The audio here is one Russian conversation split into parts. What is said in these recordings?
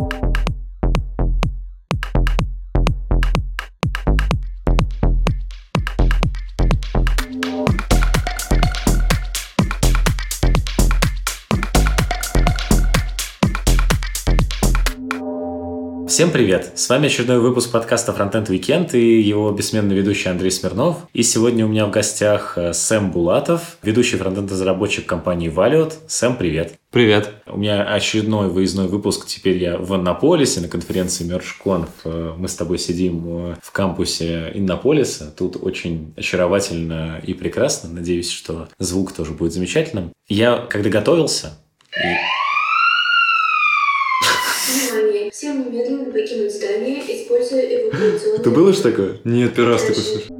you Всем привет! С вами очередной выпуск подкаста Frontend Weekend и его бессменный ведущий Андрей Смирнов. И сегодня у меня в гостях э, Сэм Булатов, ведущий фронтенд-разработчик компании Valiot. Сэм, привет! Привет! У меня очередной выездной выпуск. Теперь я в Иннополисе на конференции MergeConf. Э, мы с тобой сидим э, в кампусе Иннополиса. Тут очень очаровательно и прекрасно. Надеюсь, что звук тоже будет замечательным. Я, когда готовился, и Всем немедленно покинуть здание, используя эвакуационные... Это было же такое? Нет, первый раз такой слышу.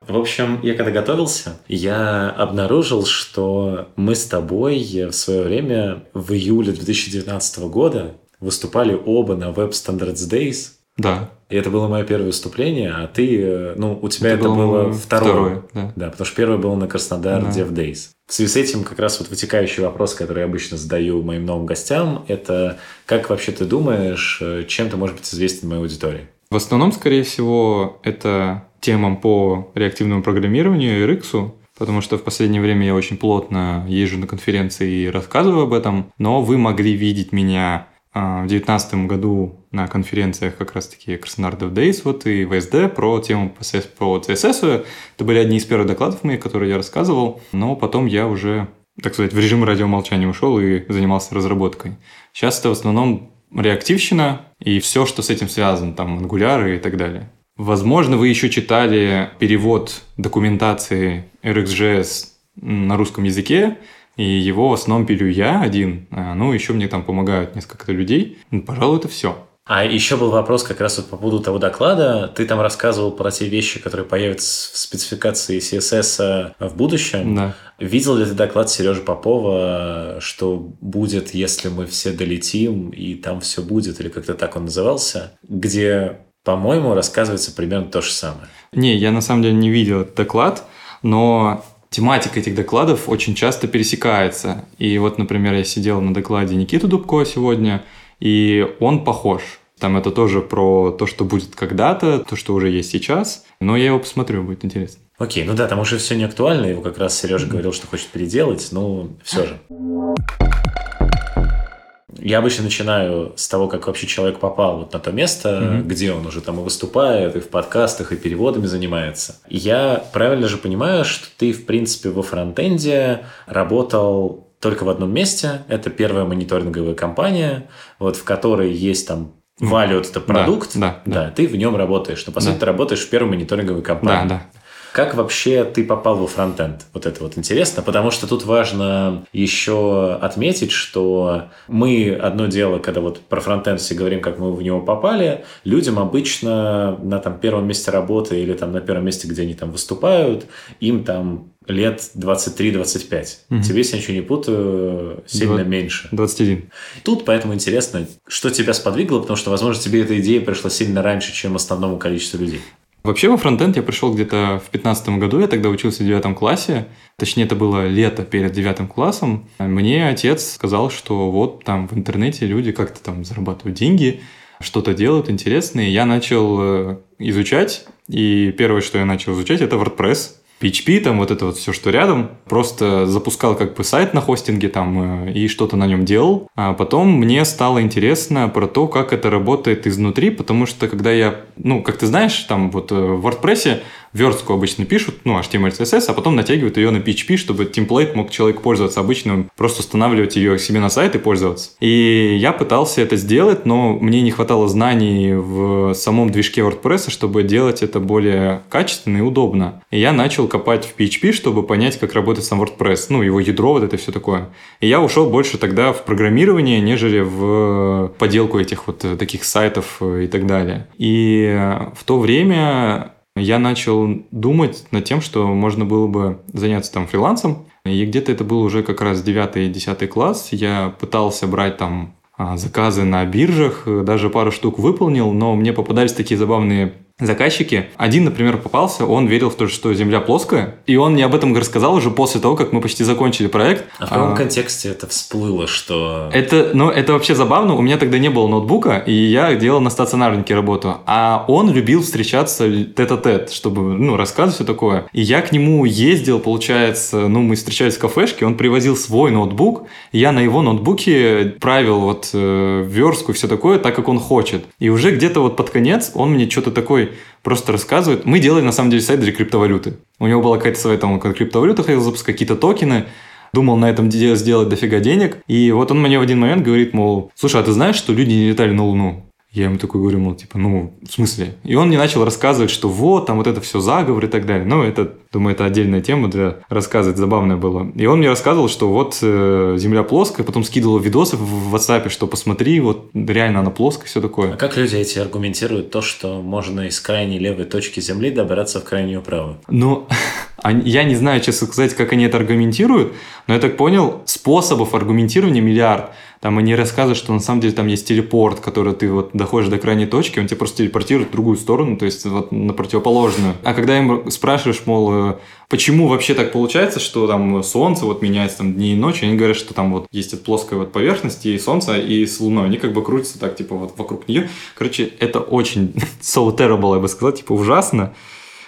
В общем, я когда готовился, я обнаружил, что мы с тобой в свое время в июле 2019 года выступали оба на Web Standards Days. Да. И это было мое первое выступление, а ты, э, ну, у тебя это, Это было, было второе. второе, да. Да, потому что первое было на Краснодар Да. Dev Days. В связи с этим как раз вот вытекающий вопрос, который я обычно задаю моим новым гостям, это как вообще ты думаешь, э, чем ты можешь быть известен моей аудитории? В основном, скорее всего, это темам по реактивному программированию и RX, потому что в последнее время я очень плотно езжу на конференции и рассказываю об этом, но вы могли видеть меня а, в 2019 году на конференциях как раз-таки Краснодар Dev Days вот и ВСД про тему по CSS. Это были одни из первых докладов моих, которые я рассказывал, но потом я уже, так сказать, в режим радиомолчания ушел и занимался разработкой. Сейчас это в основном реактивщина и все, что с этим связано, там, ангуляры и так далее. Возможно, вы еще читали перевод документации RxJS на русском языке, и его в основном пилю я один, а, ну, еще мне там помогают несколько людей. Ну, Пожалуй, это все. А еще был вопрос как раз вот по поводу того доклада. Ты там рассказывал про те вещи, которые появятся в спецификации CSS в будущем. Да. Видел ли ты доклад Сережи Попова, что будет, если мы все долетим, и там все будет, или как-то так он назывался, где, по-моему, рассказывается примерно то же самое. Не, я на самом деле не видел этот доклад, но тематика этих докладов очень часто пересекается. И вот, например, я сидел на докладе Никиты Дубко сегодня, и он похож. Там это тоже про то, что будет когда-то, то, что уже есть сейчас. Но я его посмотрю, будет интересно. Окей, ну да, там уже все не актуально, его как раз Сережа говорил, что хочет переделать, но все же. Я обычно начинаю с того, как вообще человек попал вот на то место, Мгм. где он уже там и выступает, и в подкастах, и переводами занимается. Я правильно же понимаю, что ты, в принципе, во фронтенде работал только в одном месте. Это первая мониторинговая компания, вот в которой есть там Валют это продукт, да, да. ты в нем работаешь. Но по сути Да. ты работаешь в первой мониторинговой Да, компании. да. Как вообще ты попал во фронтенд? Вот это вот интересно, потому что тут важно еще отметить, что мы одно дело, когда вот про фронтенд все говорим, как мы в него попали, людям обычно на там первом месте работы или там на первом месте, где они там выступают, им там лет 23-25. Мгм. Тебе, если я ничего не путаю, сильно Два- меньше. 21. Тут поэтому интересно, что тебя сподвигло, потому что, возможно, тебе эта идея пришла сильно раньше, чем основному количеству людей. Вообще во фронтенд я пришел где-то в 15 году, я тогда учился в девятом классе. Точнее, это было лето перед девятым классом. Мне отец сказал, что вот там в интернете люди как-то там зарабатывают деньги, что-то делают интересное. И Я начал э, изучать, и первое, что я начал изучать, это WordPress. PHP, там вот это вот все, что рядом. Просто запускал как бы сайт на хостинге там э, и что-то на нем делал. А потом мне стало интересно про то, как это работает изнутри, потому что когда я, ну, как ты знаешь, там вот э, в WordPress верстку обычно пишут, ну, HTML, CSS, а потом натягивают ее на PHP, чтобы темплейт мог человек пользоваться. Обычно просто устанавливать ее себе на сайт и пользоваться. И я пытался это сделать, но мне не хватало знаний в самом движке WordPress, чтобы делать это более качественно и удобно. И я начал копать в PHP, чтобы понять, как работает сам WordPress, ну, его ядро, вот это все такое. И я ушел больше тогда в программирование, нежели в поделку этих вот э, таких сайтов э, и так далее. И э, в то время я начал думать над тем, что можно было бы заняться там фрилансом. И где-то это был уже как раз 9 и 10 класс. Я пытался брать там а, заказы на биржах, даже пару штук выполнил, но мне попадались такие забавные заказчики. Один, например, попался, он верил в то, что Земля плоская, и он мне об этом рассказал уже после того, как мы почти закончили проект. А в каком а, контексте это всплыло, что... Это, ну, это вообще забавно. У меня тогда не было ноутбука, и я делал на стационарнике работу. А он любил встречаться тет-а-тет, чтобы, ну, рассказывать все такое. И я к нему ездил, получается, ну, мы встречались в кафешке, он привозил свой ноутбук, я на его ноутбуке правил вот э, верстку и все такое так, как он хочет. И уже где-то вот под конец он мне что-то такой просто рассказывает. Мы делали, на самом деле, сайт для криптовалюты. У него была какая-то своя там криптовалюта, хотел запускать какие-то токены, думал на этом сделать дофига денег. И вот он мне в один момент говорит, мол, слушай, а ты знаешь, что люди не летали на Луну? Я ему такой говорю, мол, типа, ну, в смысле? И он мне начал рассказывать, что вот, там вот это все заговор и так далее. Ну, это, думаю, это отдельная тема для рассказывать, забавная была. И он мне рассказывал, что вот э, Земля плоская, потом скидывал видосы в WhatsApp, что посмотри, вот реально она плоская, все такое. А как люди эти аргументируют то, что можно из крайней левой точки Земли добраться в крайнюю правую? Ну, я не знаю, честно сказать, как они это аргументируют, но я так понял, способов аргументирования миллиард. Там они рассказывают, что на самом деле там есть телепорт, который ты вот доходишь до крайней точки, он тебя просто телепортирует в другую сторону, то есть вот на противоположную. А когда им спрашиваешь, мол, э, почему вообще так получается, что там солнце вот меняется там дни и ночи, они говорят, что там вот есть плоская вот поверхность и солнце, и с луной, они как бы крутятся так, типа вот вокруг нее. Короче, это очень so terrible, я бы сказал, типа ужасно.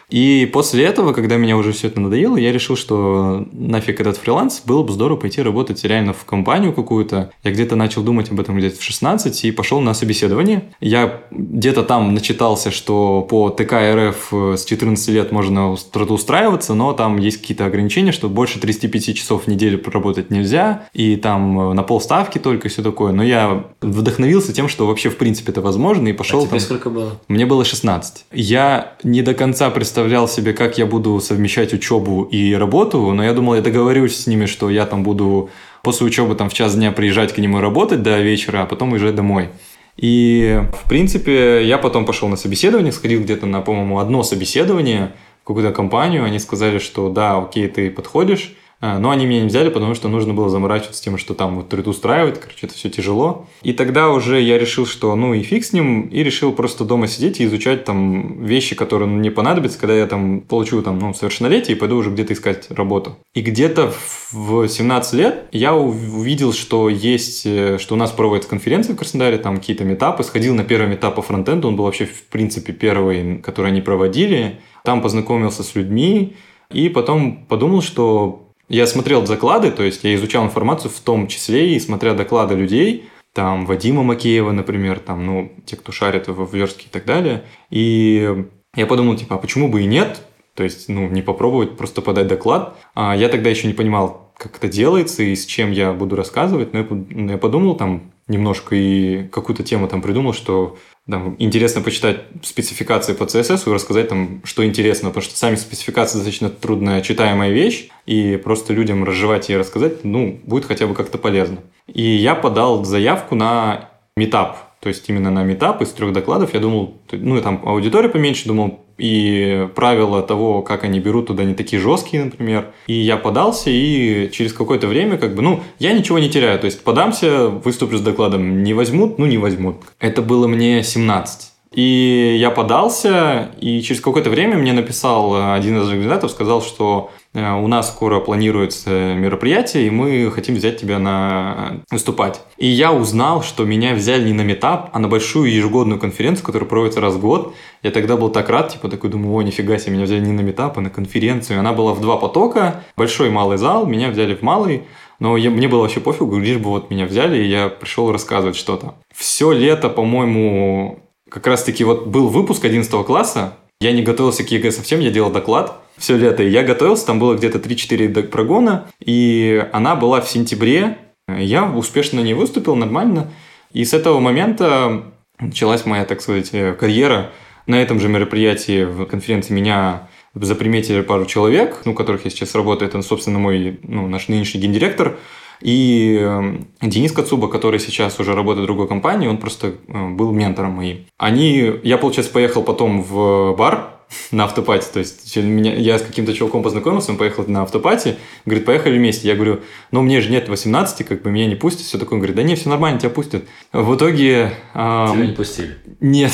И после этого, когда меня уже все это надоело, я решил, что нафиг этот фриланс, было бы здорово пойти работать реально в компанию какую-то. Я где-то начал думать об этом где-то в 16 и пошел на собеседование. Я где-то там начитался, что по ТК РФ с 14 лет можно трудоустраиваться, но там есть какие-то ограничения, что больше 35 часов в неделю проработать нельзя, и там на полставки только все такое. Но я вдохновился тем, что вообще в принципе это возможно, и пошел а тебе там... сколько было? Мне было 16. Я не до конца представляю представлял себе, как я буду совмещать учебу и работу, но я думал, я договорюсь с ними, что я там буду после учебы там в час дня приезжать к нему работать до вечера, а потом уезжать домой. И, в принципе, я потом пошел на собеседование, сходил где-то на, по-моему, одно собеседование в какую-то компанию. Они сказали, что да, окей, ты подходишь. А, но они меня не взяли, потому что нужно было заморачиваться тем, что там вот устраивает, короче, это все тяжело. И тогда уже я решил, что ну и фиг с ним, и решил просто дома сидеть и изучать там вещи, которые мне понадобятся, когда я там получу там ну, совершеннолетие и пойду уже где-то искать работу. И где-то в 17 лет я увидел, что есть, э, что у нас проводятся конференции в Краснодаре, там какие-то метапы, сходил на первый метап по фронтенду, он был вообще в принципе первый, который они проводили, там познакомился с людьми, и потом подумал, что я смотрел доклады, то есть я изучал информацию в том числе и смотря доклады людей, там Вадима Макеева, например, там, ну, те, кто шарит в верстке и так далее. И я подумал, типа, а почему бы и нет? То есть, ну, не попробовать просто подать доклад. А я тогда еще не понимал, как это делается и с чем я буду рассказывать, но я, я подумал там немножко и какую-то тему там придумал, что там, интересно почитать спецификации по CSS и рассказать там, что интересно, потому что сами спецификации достаточно трудная читаемая вещь, и просто людям разжевать и рассказать, ну, будет хотя бы как-то полезно. И я подал заявку на метап, то есть именно на метап из трех докладов. Я думал, ну, там аудитория поменьше, думал, и правила того, как они берут туда, не такие жесткие, например. И я подался, и через какое-то время, как бы, ну, я ничего не теряю. То есть подамся, выступлю с докладом, не возьмут, ну, не возьмут. Это было мне 17. И я подался, и через какое-то время мне написал один из организаторов, сказал, что Э, у нас скоро планируется мероприятие, и мы хотим взять тебя на выступать. И я узнал, что меня взяли не на метап, а на большую ежегодную конференцию, которая проводится раз в год. Я тогда был так рад, типа такой думаю, о, нифига себе, меня взяли не на метап, а на конференцию. Она была в два потока, большой и малый зал, меня взяли в малый. Но я, мне было вообще пофигу, лишь бы вот меня взяли, и я пришел рассказывать что-то. Все лето, по-моему, как раз-таки вот был выпуск 11 класса, я не готовился к ЕГЭ совсем, я делал доклад, все лето. Я готовился, там было где-то 3-4 прогона, и она была в сентябре. Я успешно не выступил, нормально. И с этого момента началась моя, так сказать, карьера. На этом же мероприятии в конференции меня заприметили пару человек, ну, которых я сейчас работаю. Это, собственно, мой, ну, наш нынешний гендиректор. И эм, Денис Кацуба, который сейчас уже работает в другой компании, он просто э, был ментором моим. Они, я, получается, поехал потом в бар на автопате. То есть меня, я с каким-то чуваком познакомился, он поехал на автопате, говорит, поехали вместе. Я говорю, ну мне же нет 18, как бы меня не пустят. Все такое. Он говорит, да не, все нормально, тебя пустят. В итоге... Тебя не пустили? Нет.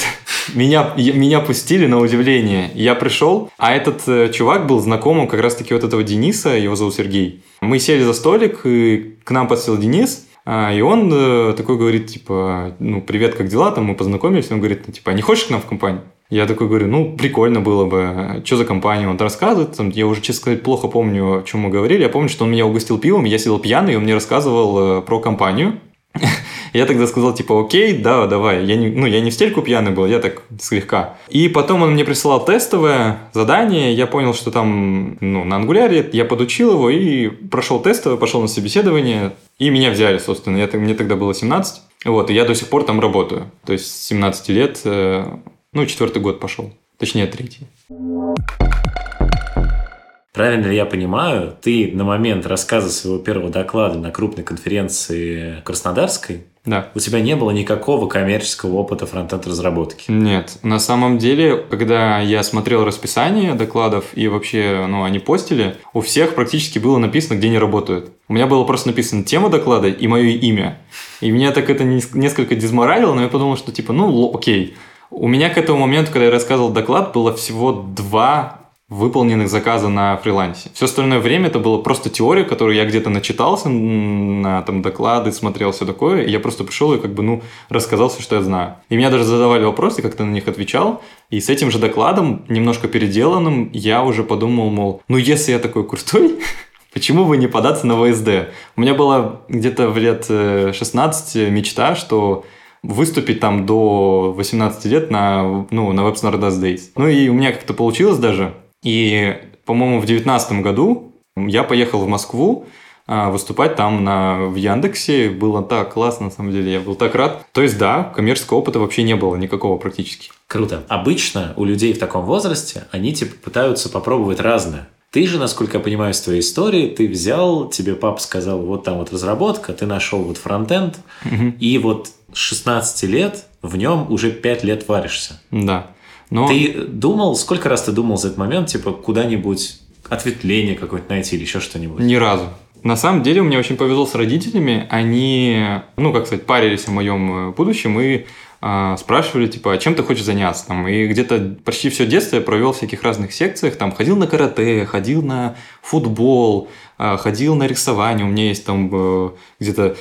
меня, меня пустили на удивление. Я пришел, а этот э, чувак был знакомым как раз-таки вот этого Дениса, его зовут Сергей. Мы сели за столик, и к нам подсел Денис, а, и он э, такой говорит, типа, ну, привет, как дела? Там мы познакомились, он говорит, ну, типа, а не хочешь к нам в компанию? Я такой говорю, ну, прикольно было бы. Что за компания? Он рассказывает. Там, я уже, честно сказать, плохо помню, о чем мы говорили. Я помню, что он меня угостил пивом, я сидел пьяный, и он мне рассказывал э, про компанию. Я тогда сказал, типа, окей, да, давай. Я не, ну, я не в стельку пьяный был, я так слегка. И потом он мне присылал тестовое задание, я понял, что там, ну, на ангуляре, я подучил его и прошел тестовое, пошел на собеседование, и меня взяли, собственно. Я, мне тогда было 17. Вот, и я до сих пор там работаю. То есть с 17 лет, э, ну, четвертый год пошел. Точнее, третий. Правильно ли я понимаю, ты на момент рассказа своего первого доклада на крупной конференции Краснодарской да. У тебя не было никакого коммерческого опыта фронтенд разработки? Нет. На самом деле, когда я смотрел расписание докладов и вообще, ну, они постили, у всех практически было написано, где они работают. У меня было просто написано тема доклада и мое имя. И меня так это несколько дезморалило, но я подумал, что типа, ну, окей. У меня к этому моменту, когда я рассказывал доклад, было всего два выполненных заказа на фрилансе. Все остальное время это было просто теория, которую я где-то начитался на там доклады, смотрел все такое, и я просто пришел и как бы, ну, рассказал все, что я знаю. И меня даже задавали вопросы, как-то на них отвечал, и с этим же докладом, немножко переделанным, я уже подумал, мол, ну, если я такой крутой, Почему бы не податься на ВСД? У меня была где-то в лет 16 э, мечта, что выступить там до 18 лет на, ну, на Web Stardust Days. Ну и у меня как-то получилось даже. И, по-моему, в девятнадцатом году я поехал в Москву а, выступать там на, в Яндексе. Было так классно, на самом деле, я был так рад. То есть, да, коммерческого опыта вообще не было никакого практически. Круто. Обычно у людей в таком возрасте, они типа пытаются попробовать разное. Ты же, насколько я понимаю из твоей истории, ты взял, тебе папа сказал, вот там вот разработка, ты нашел вот фронтенд, угу. и вот 16 лет в нем уже 5 лет варишься. Да. Но... Ты думал, сколько раз ты думал за этот момент, типа, куда-нибудь ответвление какое-то найти или еще что-нибудь? Ни разу. На самом деле, мне очень повезло с родителями. Они, ну, как сказать, парились о моем э, будущем и э, спрашивали, типа, а чем ты хочешь заняться? Там, и где-то почти все детство я провел в всяких разных секциях. Там, ходил на карате, ходил на футбол, э, ходил на рисование. У меня есть там э, где-то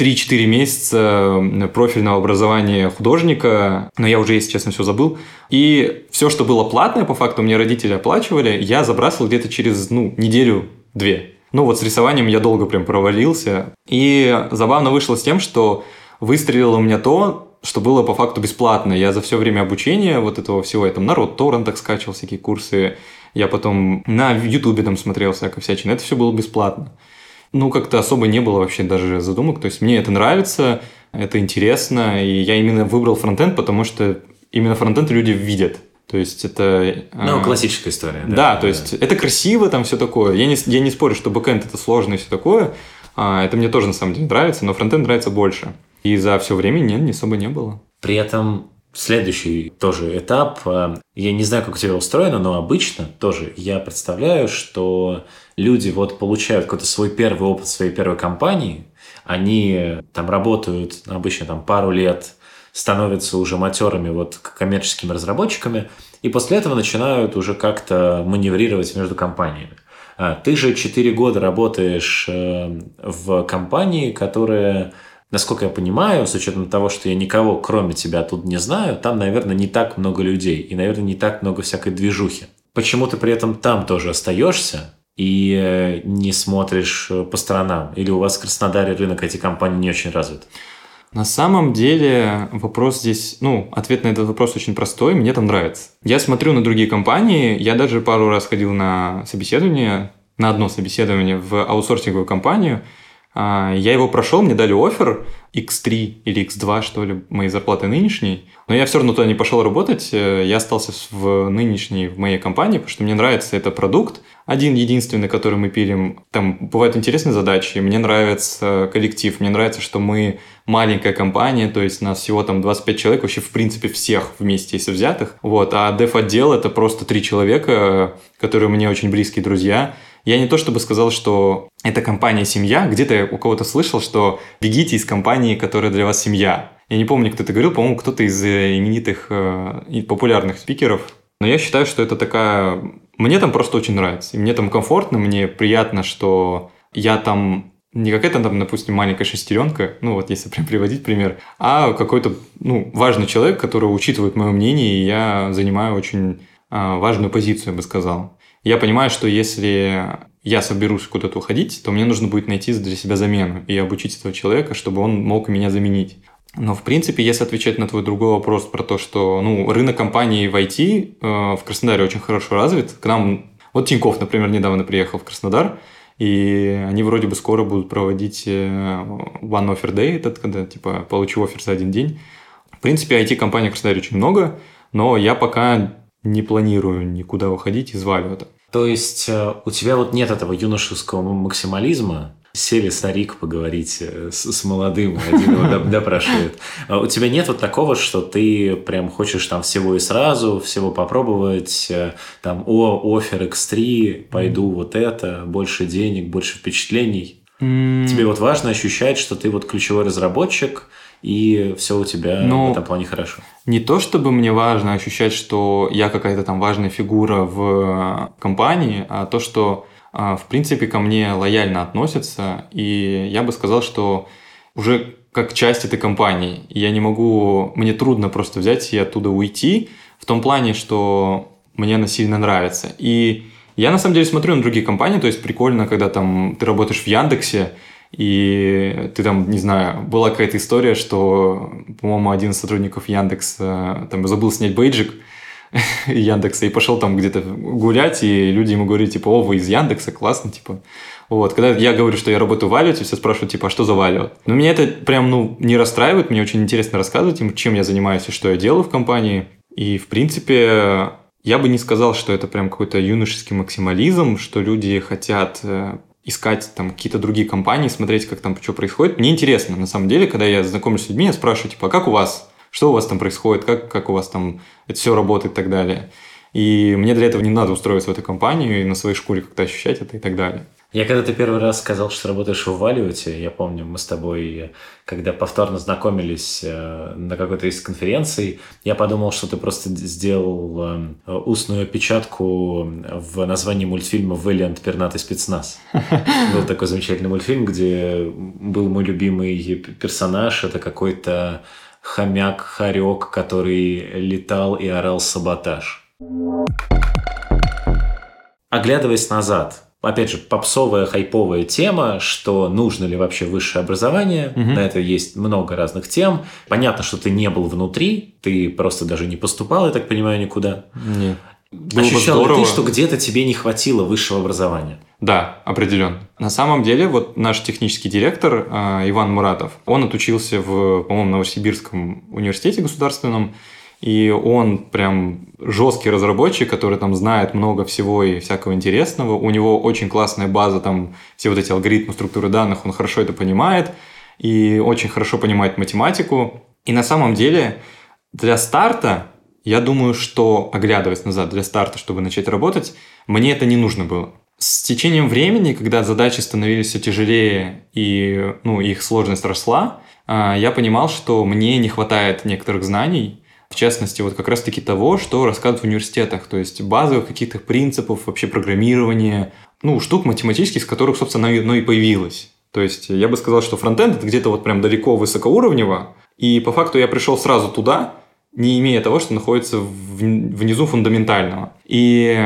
3-4 месяца профильного образования художника, но я уже, если честно, все забыл. И все, что было платное, по факту, мне родители оплачивали, я забрасывал где-то через, ну, неделю-две. Ну вот с рисованием я долго прям провалился. И забавно вышло с тем, что выстрелило у меня то, что было по факту бесплатно. Я за все время обучения вот этого всего, я там народ торрентах скачивал всякие курсы, я потом на ютубе там смотрел всякое всячина, это все было бесплатно ну, как-то особо не было вообще даже задумок. То есть мне это нравится, это интересно, и я именно выбрал фронтенд, потому что именно фронтенд люди видят. То есть это... Ну, э, классическая история. Да, да то есть это красиво, там все такое. Я не, я не спорю, что бэкэнд это сложно и все такое. А, это мне тоже на самом деле нравится, но фронтенд нравится больше. И за все время нет, не особо не было. При этом Следующий тоже этап. Э, я не знаю, как у тебя устроено, но обычно тоже я представляю, что люди вот получают какой-то свой первый опыт своей первой компании, они там работают обычно там пару лет, становятся уже матерыми вот коммерческими разработчиками, и после этого начинают уже как-то маневрировать между компаниями. А ты же 4 года работаешь э, в компании, которая насколько я понимаю, с учетом того, что я никого, кроме тебя, тут не знаю, там, наверное, не так много людей и, наверное, не так много всякой движухи. Почему ты при этом там тоже остаешься и э, не смотришь э, по сторонам? Или у вас в Краснодаре рынок эти компании не очень развит? На самом деле вопрос здесь, ну, ответ на этот вопрос очень простой, мне там нравится. Я смотрю на другие компании, я даже пару раз ходил на собеседование, на одно собеседование в аутсорсинговую компанию – а, я его прошел, мне дали офер X3 или X2, что ли, моей зарплаты нынешней. Но я все равно туда не пошел работать. Э, я остался в нынешней, в моей компании, потому что мне нравится этот продукт. Один единственный, который мы пилим. Там бывают интересные задачи. Мне нравится коллектив. Мне нравится, что мы маленькая компания, то есть нас всего там 25 человек, вообще в принципе всех вместе, если взятых. Вот. А деф-отдел это просто три человека, которые мне очень близкие друзья. Я не то чтобы сказал, что это компания семья. Где-то я у кого-то слышал, что бегите из компании, которая для вас семья. Я не помню, кто это говорил, по-моему, кто-то из именитых э, и популярных спикеров. Но я считаю, что это такая... Мне там просто очень нравится. И мне там комфортно, мне приятно, что я там не какая-то там, допустим, маленькая шестеренка, ну вот если прям приводить пример, а какой-то ну, важный человек, который учитывает мое мнение, и я занимаю очень а, важную позицию, я бы сказал. Я понимаю, что если я соберусь куда-то уходить, то мне нужно будет найти для себя замену и обучить этого человека, чтобы он мог меня заменить. Но, в принципе, если отвечать на твой другой вопрос про то, что ну, рынок компаний в IT э, в Краснодаре очень хорошо развит. К нам, вот Тиньков, например, недавно приехал в Краснодар, и они вроде бы скоро будут проводить э, One Offer Day, этот, когда типа получу офер за один день. В принципе, IT-компаний в Краснодаре очень много, но я пока не планирую никуда уходить из Валюта. То есть э, у тебя вот нет этого юношеского максимализма, сели старик поговорить э, с, с молодым, один его допрашивает. А у тебя нет вот такого, что ты прям хочешь там всего и сразу, всего попробовать, э, там, о, офер X3, пойду вот это, больше денег, больше впечатлений. Тебе вот важно ощущать, что ты вот ключевой разработчик, и все у тебя ну, в этом плане хорошо. Не то, чтобы мне важно ощущать, что я какая-то там важная фигура в компании, а то, что в принципе, ко мне лояльно относятся, и я бы сказал, что уже как часть этой компании. Я не могу, мне трудно просто взять и оттуда уйти, в том плане, что мне она сильно нравится. И я на самом деле смотрю на другие компании, то есть прикольно, когда там ты работаешь в Яндексе, и ты там, не знаю, была какая-то история, что, по-моему, один из сотрудников Яндекса там забыл снять бейджик, Яндекса и пошел там где-то гулять, и люди ему говорят, типа, о, вы из Яндекса, классно, типа. Вот, когда я говорю, что я работаю в Валюте, все спрашивают, типа, а что за Валют? Но меня это прям, ну, не расстраивает, мне очень интересно рассказывать им, чем я занимаюсь и что я делаю в компании. И, в принципе, я бы не сказал, что это прям какой-то юношеский максимализм, что люди хотят э, искать там какие-то другие компании, смотреть, как там что происходит. Мне интересно, на самом деле, когда я знакомлюсь с людьми, я спрашиваю, типа, а как у вас? Что у вас там происходит, как, как у вас там это все работает и так далее. И мне для этого не надо устроиться в эту компанию и на своей шкуре как-то ощущать это и так далее. Я когда ты первый раз сказал, что работаешь в Валюте, я помню, мы с тобой, когда повторно знакомились э, на какой-то из конференций, я подумал, что ты просто сделал э, устную опечатку в названии мультфильма «Вэллиант. Пернатый спецназ». Был такой замечательный мультфильм, где был мой любимый персонаж, это какой-то хомяк-хорек, который летал и орал саботаж. Оглядываясь назад, опять же, попсовая, хайповая тема, что нужно ли вообще высшее образование. Угу. На это есть много разных тем. Понятно, что ты не был внутри, ты просто даже не поступал, я так понимаю, никуда. Нет. Было Ощущал ли ты, что где-то тебе не хватило высшего образования? Да, определенно. На самом деле, вот наш технический директор э, Иван Муратов, он отучился в, по-моему, Новосибирском университете государственном, и он прям жесткий разработчик, который там знает много всего и всякого интересного. У него очень классная база, там все вот эти алгоритмы, структуры данных, он хорошо это понимает и очень хорошо понимает математику. И на самом деле для старта я думаю, что, оглядываясь назад для старта, чтобы начать работать, мне это не нужно было. С течением времени, когда задачи становились все тяжелее и ну, их сложность росла, а, я понимал, что мне не хватает некоторых знаний, в частности, вот как раз-таки того, что рассказывают в университетах, то есть базовых каких-то принципов вообще программирования, ну, штук математических, с которых, собственно, оно и появилось. То есть я бы сказал, что фронтенд это где-то вот прям далеко высокоуровнево, и по факту я пришел сразу туда, не имея того, что находится внизу фундаментального. И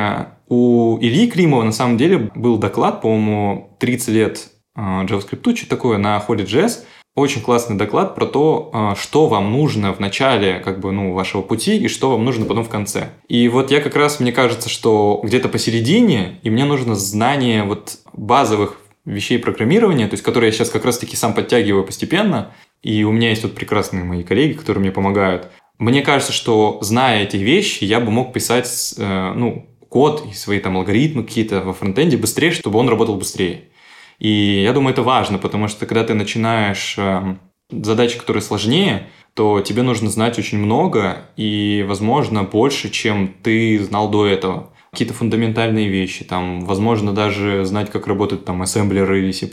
у Ильи Климова на самом деле был доклад, по-моему, 30 лет а, JavaScript, что такое, на Holy.js. Очень классный доклад про то, а, что вам нужно в начале как бы, ну, вашего пути и что вам нужно потом в конце. И вот я как раз, мне кажется, что где-то посередине, и мне нужно знание вот базовых вещей программирования, то есть которые я сейчас как раз-таки сам подтягиваю постепенно, и у меня есть вот прекрасные мои коллеги, которые мне помогают. Мне кажется, что зная эти вещи, я бы мог писать, э, ну, код и свои там алгоритмы какие-то во фронтенде быстрее, чтобы он работал быстрее. И я думаю, это важно, потому что когда ты начинаешь э, задачи, которые сложнее, то тебе нужно знать очень много и, возможно, больше, чем ты знал до этого. какие-то фундаментальные вещи, там, возможно, даже знать, как работают там ассемблеры или C++,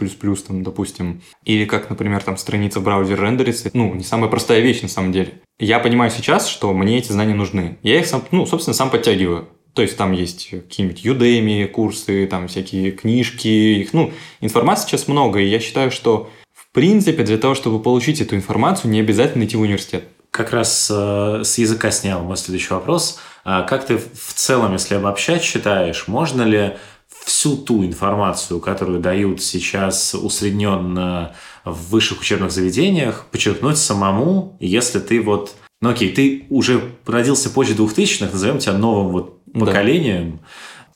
там, допустим, или как, например, там страница в браузере рендерится, ну, не самая простая вещь на самом деле. Я понимаю сейчас, что мне эти знания нужны. Я их сам, ну, собственно, сам подтягиваю. То есть там есть какие-нибудь Udemy курсы, там всякие книжки, их, ну, информации сейчас много, и я считаю, что в принципе для того, чтобы получить эту информацию, не обязательно идти в университет. Как раз э, с языка снял мой следующий вопрос – а как ты в целом, если обобщать, считаешь, можно ли всю ту информацию, которую дают сейчас усредненно в высших учебных заведениях, подчеркнуть самому, если ты вот... Ну окей, ты уже родился позже 2000-х, назовем тебя новым вот поколением. Да.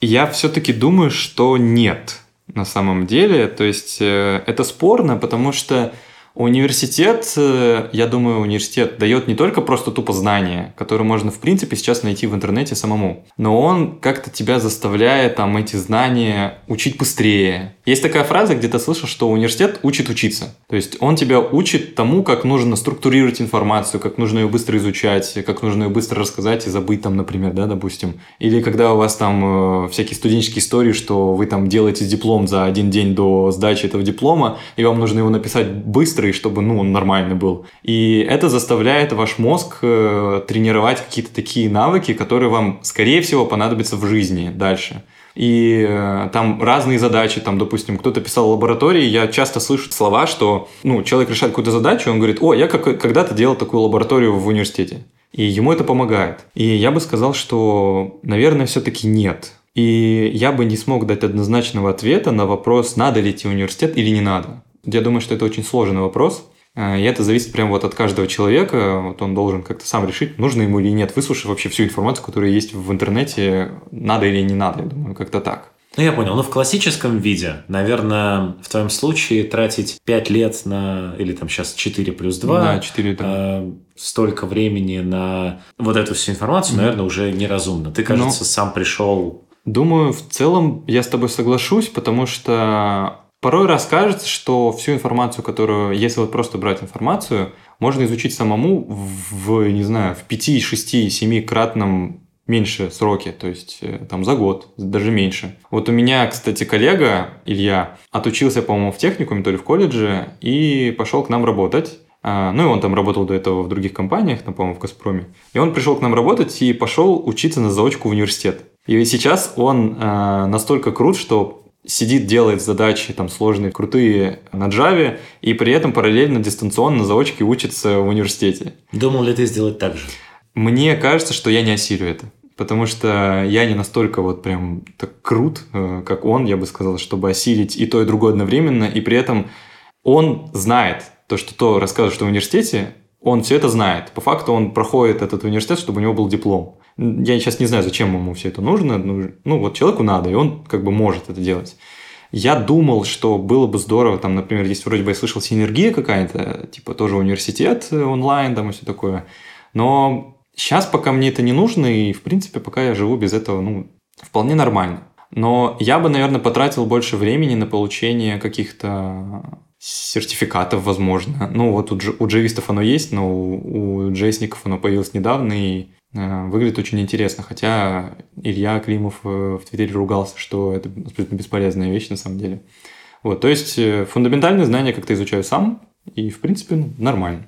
Я все-таки думаю, что нет на самом деле. То есть э, это спорно, потому что Университет, э, я думаю, университет дает не только просто тупо знания, которые можно, в принципе, сейчас найти в интернете самому, но он как-то тебя заставляет там эти знания учить быстрее. Есть такая фраза, где ты слышал, что университет учит учиться. То есть он тебя учит тому, как нужно структурировать информацию, как нужно ее быстро изучать, как нужно ее быстро рассказать и забыть там, например, да, допустим. Или когда у вас там э, всякие студенческие истории, что вы там делаете диплом за один день до сдачи этого диплома, и вам нужно его написать быстро, быстрый, чтобы, ну, он нормальный был. И это заставляет ваш мозг э, тренировать какие-то такие навыки, которые вам, скорее всего, понадобятся в жизни дальше. И э, там разные задачи, там, допустим, кто-то писал в лаборатории, я часто слышу слова, что, ну, человек решает какую-то задачу, он говорит, о, я как, когда-то делал такую лабораторию в университете. И ему это помогает. И я бы сказал, что, наверное, все-таки нет. И я бы не смог дать однозначного ответа на вопрос, надо ли идти в университет или не надо. Я думаю, что это очень сложный вопрос. Э, и это зависит прямо вот от каждого человека. Вот он должен как-то сам решить, нужно ему или нет, выслушав вообще всю информацию, которая есть в интернете, надо или не надо. Я думаю, как-то так. Ну, я понял. Ну, в классическом виде, наверное, в твоем случае тратить 5 лет на, или там сейчас 4 плюс 2, да, 4, да. Э, столько времени на вот эту всю информацию, mm-hmm. наверное, уже неразумно. Ты, кажется, ну, сам пришел... Думаю, в целом я с тобой соглашусь, потому что Порой расскажется, что всю информацию, которую, если вот просто брать информацию, можно изучить самому в, не знаю, в 5, 6, 7 кратном меньше сроки, то есть э, там за год, даже меньше. Вот у меня, кстати, коллега Илья отучился, по-моему, в техникуме, то ли в колледже, и пошел к нам работать. А, ну и он там работал до этого в других компаниях, там, по-моему, в Газпроме. И он пришел к нам работать и пошел учиться на заочку в университет. И сейчас он э, настолько крут, что сидит, делает задачи там сложные, крутые на Java, и при этом параллельно дистанционно на заочке учится в университете. Думал ли ты сделать так же? Мне кажется, что я не осилю это. Потому что я не настолько вот прям так крут, э, как он, я бы сказал, чтобы осилить и то, и другое одновременно, и при этом он знает то, что то рассказывает, что в университете, он все это знает. По факту он проходит этот университет, чтобы у него был диплом. Я сейчас не знаю, зачем ему все это нужно. Ну, ну, вот человеку надо, и он как бы может это делать. Я думал, что было бы здорово, там, например, есть вроде бы я слышал синергия какая-то, типа тоже университет онлайн там и все такое. Но сейчас пока мне это не нужно, и, в принципе, пока я живу без этого, ну, вполне нормально. Но я бы, наверное, потратил больше времени на получение каких-то сертификатов, возможно. Ну, вот у, у джавистов оно есть, но у, у джейсников оно появилось недавно, и выглядит очень интересно. Хотя Илья Климов э, в Твиттере ругался, что это абсолютно бесполезная вещь на самом деле. Вот, то есть э, фундаментальные знания как-то изучаю сам, и в принципе ну, нормально.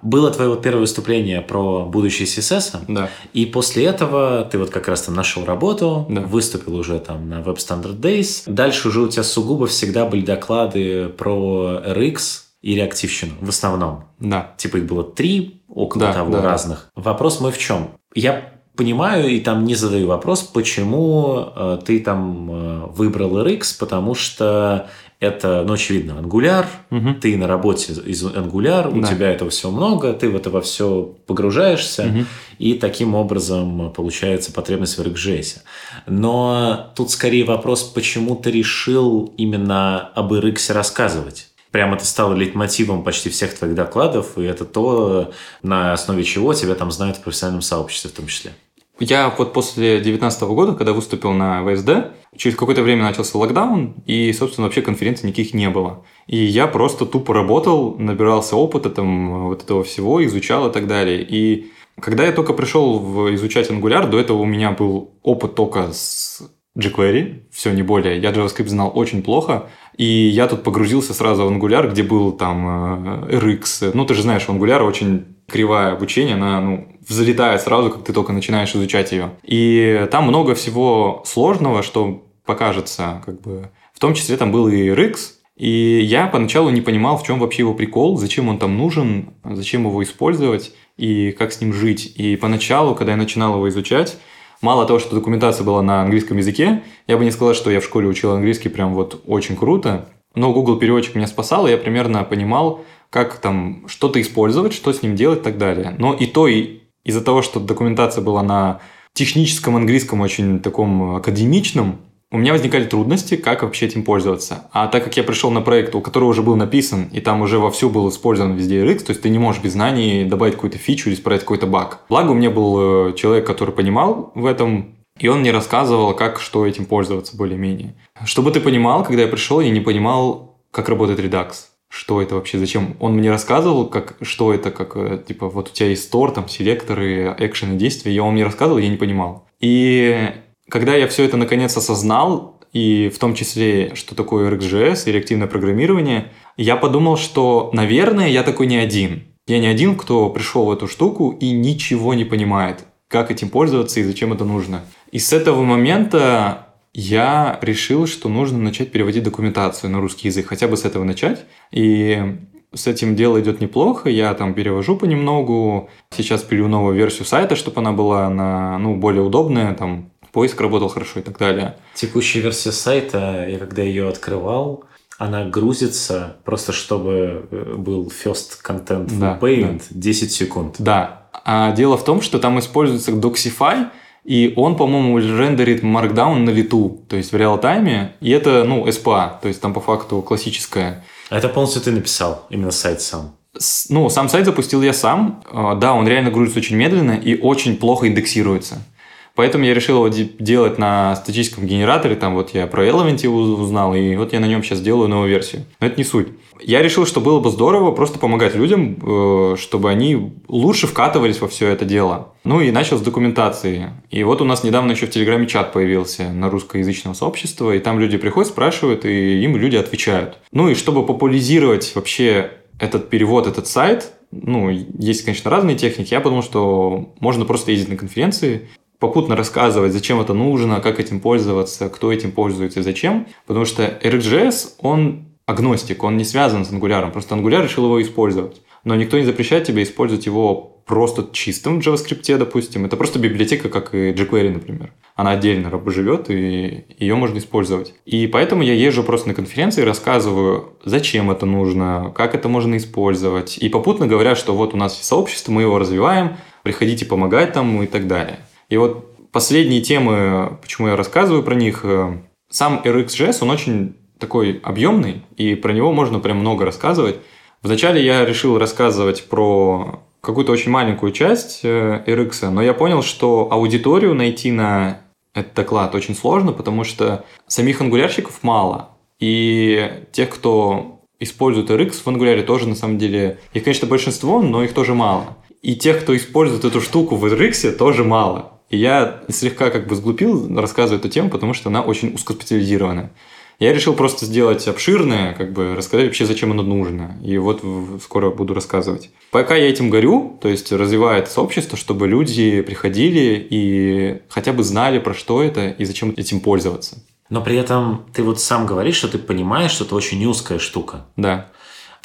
Было твое вот первое выступление про будущее CSS, да. и после этого ты вот как раз там нашел работу, да. выступил уже там на Web Standard Days. Дальше уже у тебя сугубо всегда были доклады про RX, и реактивщину в основном. Да. Типа их было три, около да, того, да. разных. Вопрос мой в чем? Я понимаю и там не задаю вопрос, почему э, ты там э, выбрал RX, потому что это, ну, очевидно, Angular, угу. ты на работе из Angular, у да. тебя этого всего много, ты в это во все погружаешься, угу. и таким образом получается потребность в RxJS. Но тут скорее вопрос, почему ты решил именно об RX рассказывать? Прям это стало лейтмотивом почти всех твоих докладов, и это то, на основе чего тебя там знают в профессиональном сообществе в том числе. Я вот после 2019 года, когда выступил на ВСД, через какое-то время начался локдаун, и, собственно, вообще конференций никаких не было. И я просто тупо работал, набирался опыта там вот этого всего, изучал и так далее. И когда я только пришел в изучать Angular, до этого у меня был опыт только с jQuery, все не более. Я JavaScript знал очень плохо, и я тут погрузился сразу в Angular, где был там э, RX. Ну, ты же знаешь, Angular очень кривая обучение, она ну, взлетает сразу, как ты только начинаешь изучать ее. И там много всего сложного, что покажется, как бы... В том числе там был и RX, и я поначалу не понимал, в чем вообще его прикол, зачем он там нужен, зачем его использовать и как с ним жить. И поначалу, когда я начинал его изучать, мало того, что документация была на английском языке, я бы не сказал, что я в школе учил английский прям вот очень круто, но Google переводчик меня спасал, и я примерно понимал, как там что-то использовать, что с ним делать и так далее. Но и то, и из-за того, что документация была на техническом английском, очень таком академичном, у меня возникали трудности, как вообще этим пользоваться. А так как я пришел на проект, у которого уже был написан, и там уже вовсю был использован везде RX, то есть ты не можешь без знаний добавить какую-то фичу или исправить какой-то баг. Благо у меня был э, человек, который понимал в этом, и он мне рассказывал, как, что этим пользоваться более-менее. Чтобы ты понимал, когда я пришел, я не понимал, как работает Redux. Что это вообще, зачем? Он мне рассказывал, как, что это, как, э, типа, вот у тебя есть стор, там, селекторы, экшены, действия, и он мне рассказывал, я не понимал. И когда я все это наконец осознал, и в том числе, что такое RxJS и реактивное программирование, я подумал, что, наверное, я такой не один. Я не один, кто пришел в эту штуку и ничего не понимает, как этим пользоваться и зачем это нужно. И с этого момента я решил, что нужно начать переводить документацию на русский язык, хотя бы с этого начать. И с этим дело идет неплохо, я там перевожу понемногу. Сейчас пилю новую версию сайта, чтобы она была на, ну, более удобная, там поиск работал хорошо и так далее. Текущая версия сайта, я когда ее открывал, она грузится просто чтобы э, был first content full да, payment да. 10 секунд. Да. А дело в том, что там используется Doxify, и он, по-моему, рендерит Markdown на лету, то есть в реал-тайме, и это, ну, SPA, то есть там по факту классическая. А это полностью ты написал, именно сайт сам? Ну, сам сайт запустил я сам. А, да, он реально грузится очень медленно и очень плохо индексируется. Поэтому я решил его делать на статическом генераторе. Там вот я про Element узнал, и вот я на нем сейчас делаю новую версию. Но это не суть. Я решил, что было бы здорово просто помогать людям, э, чтобы они лучше вкатывались во все это дело. Ну и начал с документации. И вот у нас недавно еще в Телеграме чат появился на русскоязычного сообщества, и там люди приходят, спрашивают, и им люди отвечают. Ну и чтобы популяризировать вообще этот перевод, этот сайт, ну, есть, конечно, разные техники. Я подумал, что можно просто ездить на конференции, попутно рассказывать, зачем это нужно, как этим пользоваться, кто этим пользуется и зачем. Потому что RxJS, он агностик, он не связан с Angular, просто Angular решил его использовать. Но никто не запрещает тебе использовать его просто чистым в JavaScript, допустим. Это просто библиотека, как и jQuery, например. Она отдельно живет, и ее можно использовать. И поэтому я езжу просто на конференции, рассказываю, зачем это нужно, как это можно использовать. И попутно говоря, что вот у нас есть сообщество, мы его развиваем, приходите помогать там и так далее. И вот последние темы, почему я рассказываю про них, э, сам RxJS, он очень такой объемный, и про него можно прям много рассказывать. Вначале я решил рассказывать про какую-то очень маленькую часть э, RX, но я понял, что аудиторию найти на этот доклад очень сложно, потому что самих ангулярщиков мало. И тех, кто использует RX в ангуляре, тоже на самом деле, их, конечно, большинство, но их тоже мало. И тех, кто использует эту штуку в RX, тоже мало. И я слегка как бы сглупил, рассказывая эту тему, потому что она очень узкоспециализированная. Я решил просто сделать обширное, как бы рассказать вообще, зачем оно нужно. И вот скоро буду рассказывать. Пока я этим горю, то есть развивает сообщество, чтобы люди приходили и хотя бы знали, про что это и зачем этим пользоваться. Но при этом ты вот сам говоришь, что ты понимаешь, что это очень узкая штука. Да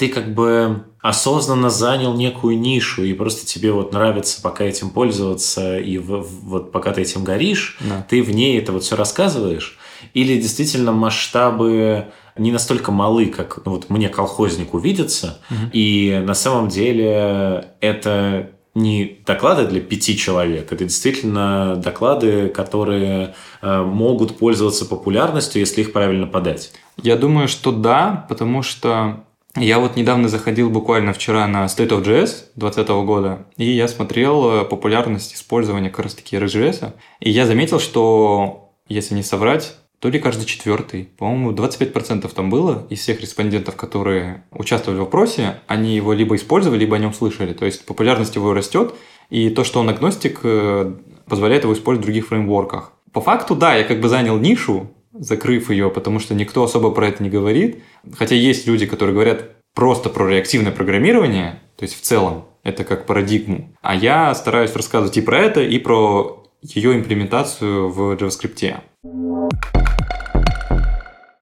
ты как бы осознанно занял некую нишу, и просто тебе вот нравится пока этим пользоваться, и в, вот пока ты этим горишь, да. ты в ней это вот все рассказываешь, или действительно масштабы не настолько малы, как ну, вот мне колхознику видится, угу. и на самом деле это не доклады для пяти человек, это действительно доклады, которые э, могут пользоваться популярностью, если их правильно подать. Я думаю, что да, потому что я вот недавно заходил буквально вчера на State of JS 2020 года, и я смотрел э, популярность использования как раз таки RxJS, и я заметил, что, если не соврать, то ли каждый четвертый, по-моему, 25% там было из всех респондентов, которые участвовали в вопросе, они его либо использовали, либо о нем слышали. То есть популярность его растет, И то, что он агностик, э, позволяет его использовать в других фреймворках. По факту, да, я как бы занял нишу, закрыв ее, потому что никто особо про это не говорит. Хотя есть люди, которые говорят просто про реактивное программирование, то есть в целом, это как парадигму. А я стараюсь рассказывать и про это, и про ее имплементацию в JavaScript.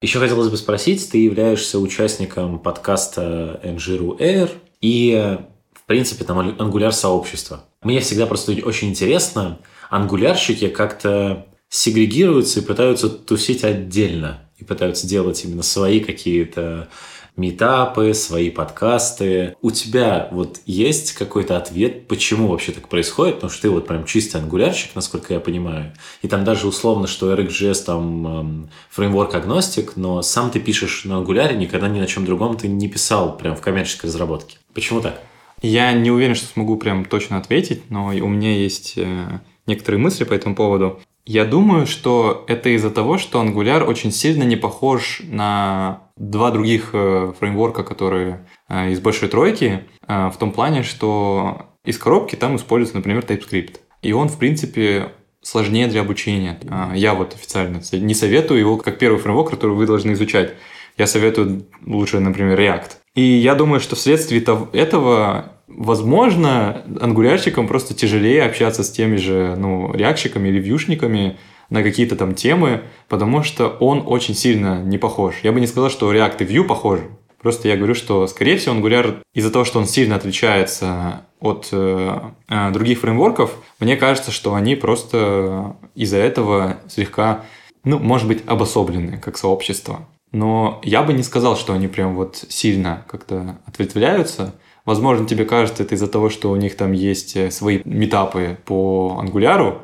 Еще хотелось бы спросить, ты являешься участником подкаста NGRU Air и, в принципе, там ангуляр сообщества. Мне всегда просто очень интересно, ангулярщики как-то сегрегируются и пытаются тусить отдельно. И пытаются делать именно свои какие-то метапы, свои подкасты. У тебя вот есть какой-то ответ, почему вообще так происходит? Потому что ты вот прям чистый ангулярщик, насколько я понимаю. И там даже условно, что RxJS там эм, фреймворк агностик, но сам ты пишешь на ангуляре, никогда ни на чем другом ты не писал прям в коммерческой разработке. Почему так? Я не уверен, что смогу прям точно ответить, но у меня есть э, некоторые мысли по этому поводу. Я думаю, что это из-за того, что Angular очень сильно не похож на два других э, фреймворка, которые э, из большой тройки, э, в том плане, что из коробки там используется, например, TypeScript. И он, в принципе, сложнее для обучения. Я вот официально не советую его как первый фреймворк, который вы должны изучать. Я советую лучше, например, React. И я думаю, что вследствие этого Возможно, ангулярщикам просто тяжелее общаться с теми же ну, реакщиками или вьюшниками на какие-то там темы, потому что он очень сильно не похож. Я бы не сказал, что React и Vue похожи. Просто я говорю, что, скорее всего, Angular из-за того, что он сильно отличается от э, э, других фреймворков, мне кажется, что они просто из-за этого слегка, ну, может быть, обособлены как сообщество. Но я бы не сказал, что они прям вот сильно как-то ответвляются. Возможно, тебе кажется это из-за того, что у них там есть э, свои метапы по ангуляру,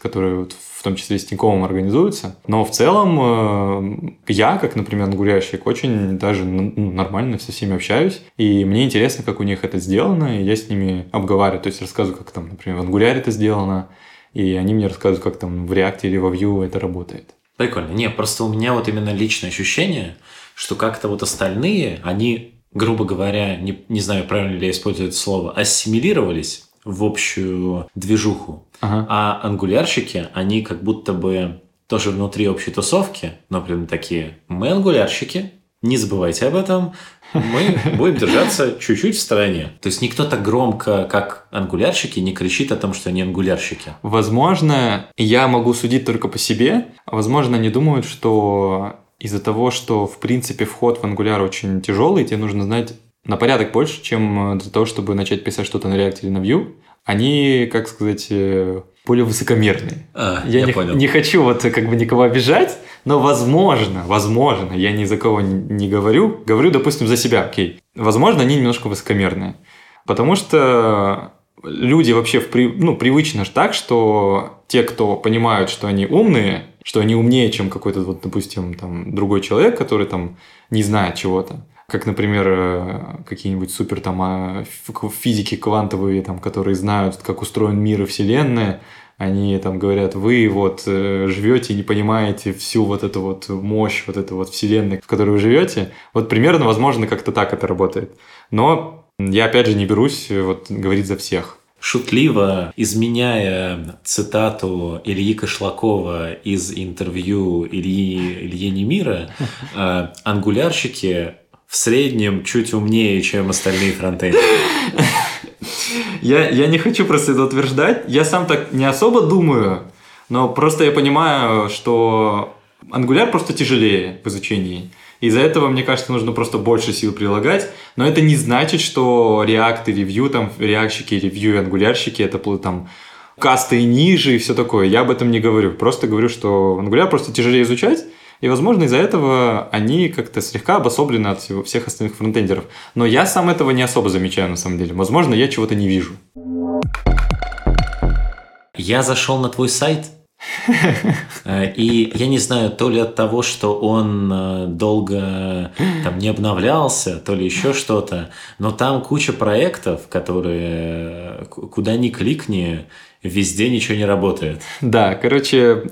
которые в том числе с Тиньковым организуются. Но в целом э, я, как, например, ангулярщик, очень даже ну, нормально со всеми общаюсь. И мне интересно, как у них это сделано, и я с ними обговариваю. То есть рассказываю, как там, например, в ангуляре это сделано, и они мне рассказывают, как там в React или во Vue это работает. Прикольно. Не, просто у меня вот именно личное ощущение, что как-то вот остальные, они грубо говоря, не, не знаю, правильно ли я использую это слово, ассимилировались в общую движуху. Ага. А ангулярщики, они как будто бы тоже внутри общей тусовки, но прям такие, мы ангулярщики, не забывайте об этом, мы будем держаться чуть-чуть в стороне. То есть никто так громко, как ангулярщики, не кричит о том, что они ангулярщики. Возможно, я могу судить только по себе. Возможно, они думают, что из-за того, что, в принципе, вход в Angular очень тяжелый, тебе нужно знать на порядок больше, чем для того, чтобы начать писать что-то на React или на Vue. Они, как сказать, э, более высокомерные. А, я я не, понял. не хочу вот как бы никого обижать, но возможно, возможно, я ни за кого не говорю, говорю, допустим, за себя, окей. Возможно, они немножко высокомерные. Потому что люди вообще в, ну, привычно же так, что те, кто понимают, что они умные, что они умнее, чем какой-то, вот, допустим, там, другой человек, который там не знает чего-то. Как, например, э, какие-нибудь супер там физики квантовые, там, которые знают, как устроен мир и Вселенная, они там говорят, вы вот э, живете и не понимаете всю вот эту вот мощь, вот эту вот вселенной, в которой вы живете. Вот примерно, возможно, как-то так это работает. Но я опять же не берусь э, вот говорить за всех шутливо изменяя цитату Ильи Кошлакова из интервью Ильи, Ильи Немира, э, ангулярщики в среднем чуть умнее, чем остальные фронтендеры. Я, я не хочу просто это утверждать. Я сам так не особо думаю, но просто я понимаю, что Angular просто тяжелее в изучении. Из-за этого, мне кажется, нужно просто больше сил прилагать. Но это не значит, что и Review, там, реакщики, ревью и ангулярщики, это там касты ниже и все такое. Я об этом не говорю. Просто говорю, что Angular просто тяжелее изучать, и, возможно, из-за этого они как-то слегка обособлены от всех остальных фронтендеров. Но я сам этого не особо замечаю, на самом деле. Возможно, я чего-то не вижу. Я зашел на твой сайт, и я не знаю, то ли от того, что он э, долго там не обновлялся, то ли еще что-то, но там куча проектов, которые э, куда ни кликни, везде ничего не работает. Да, короче,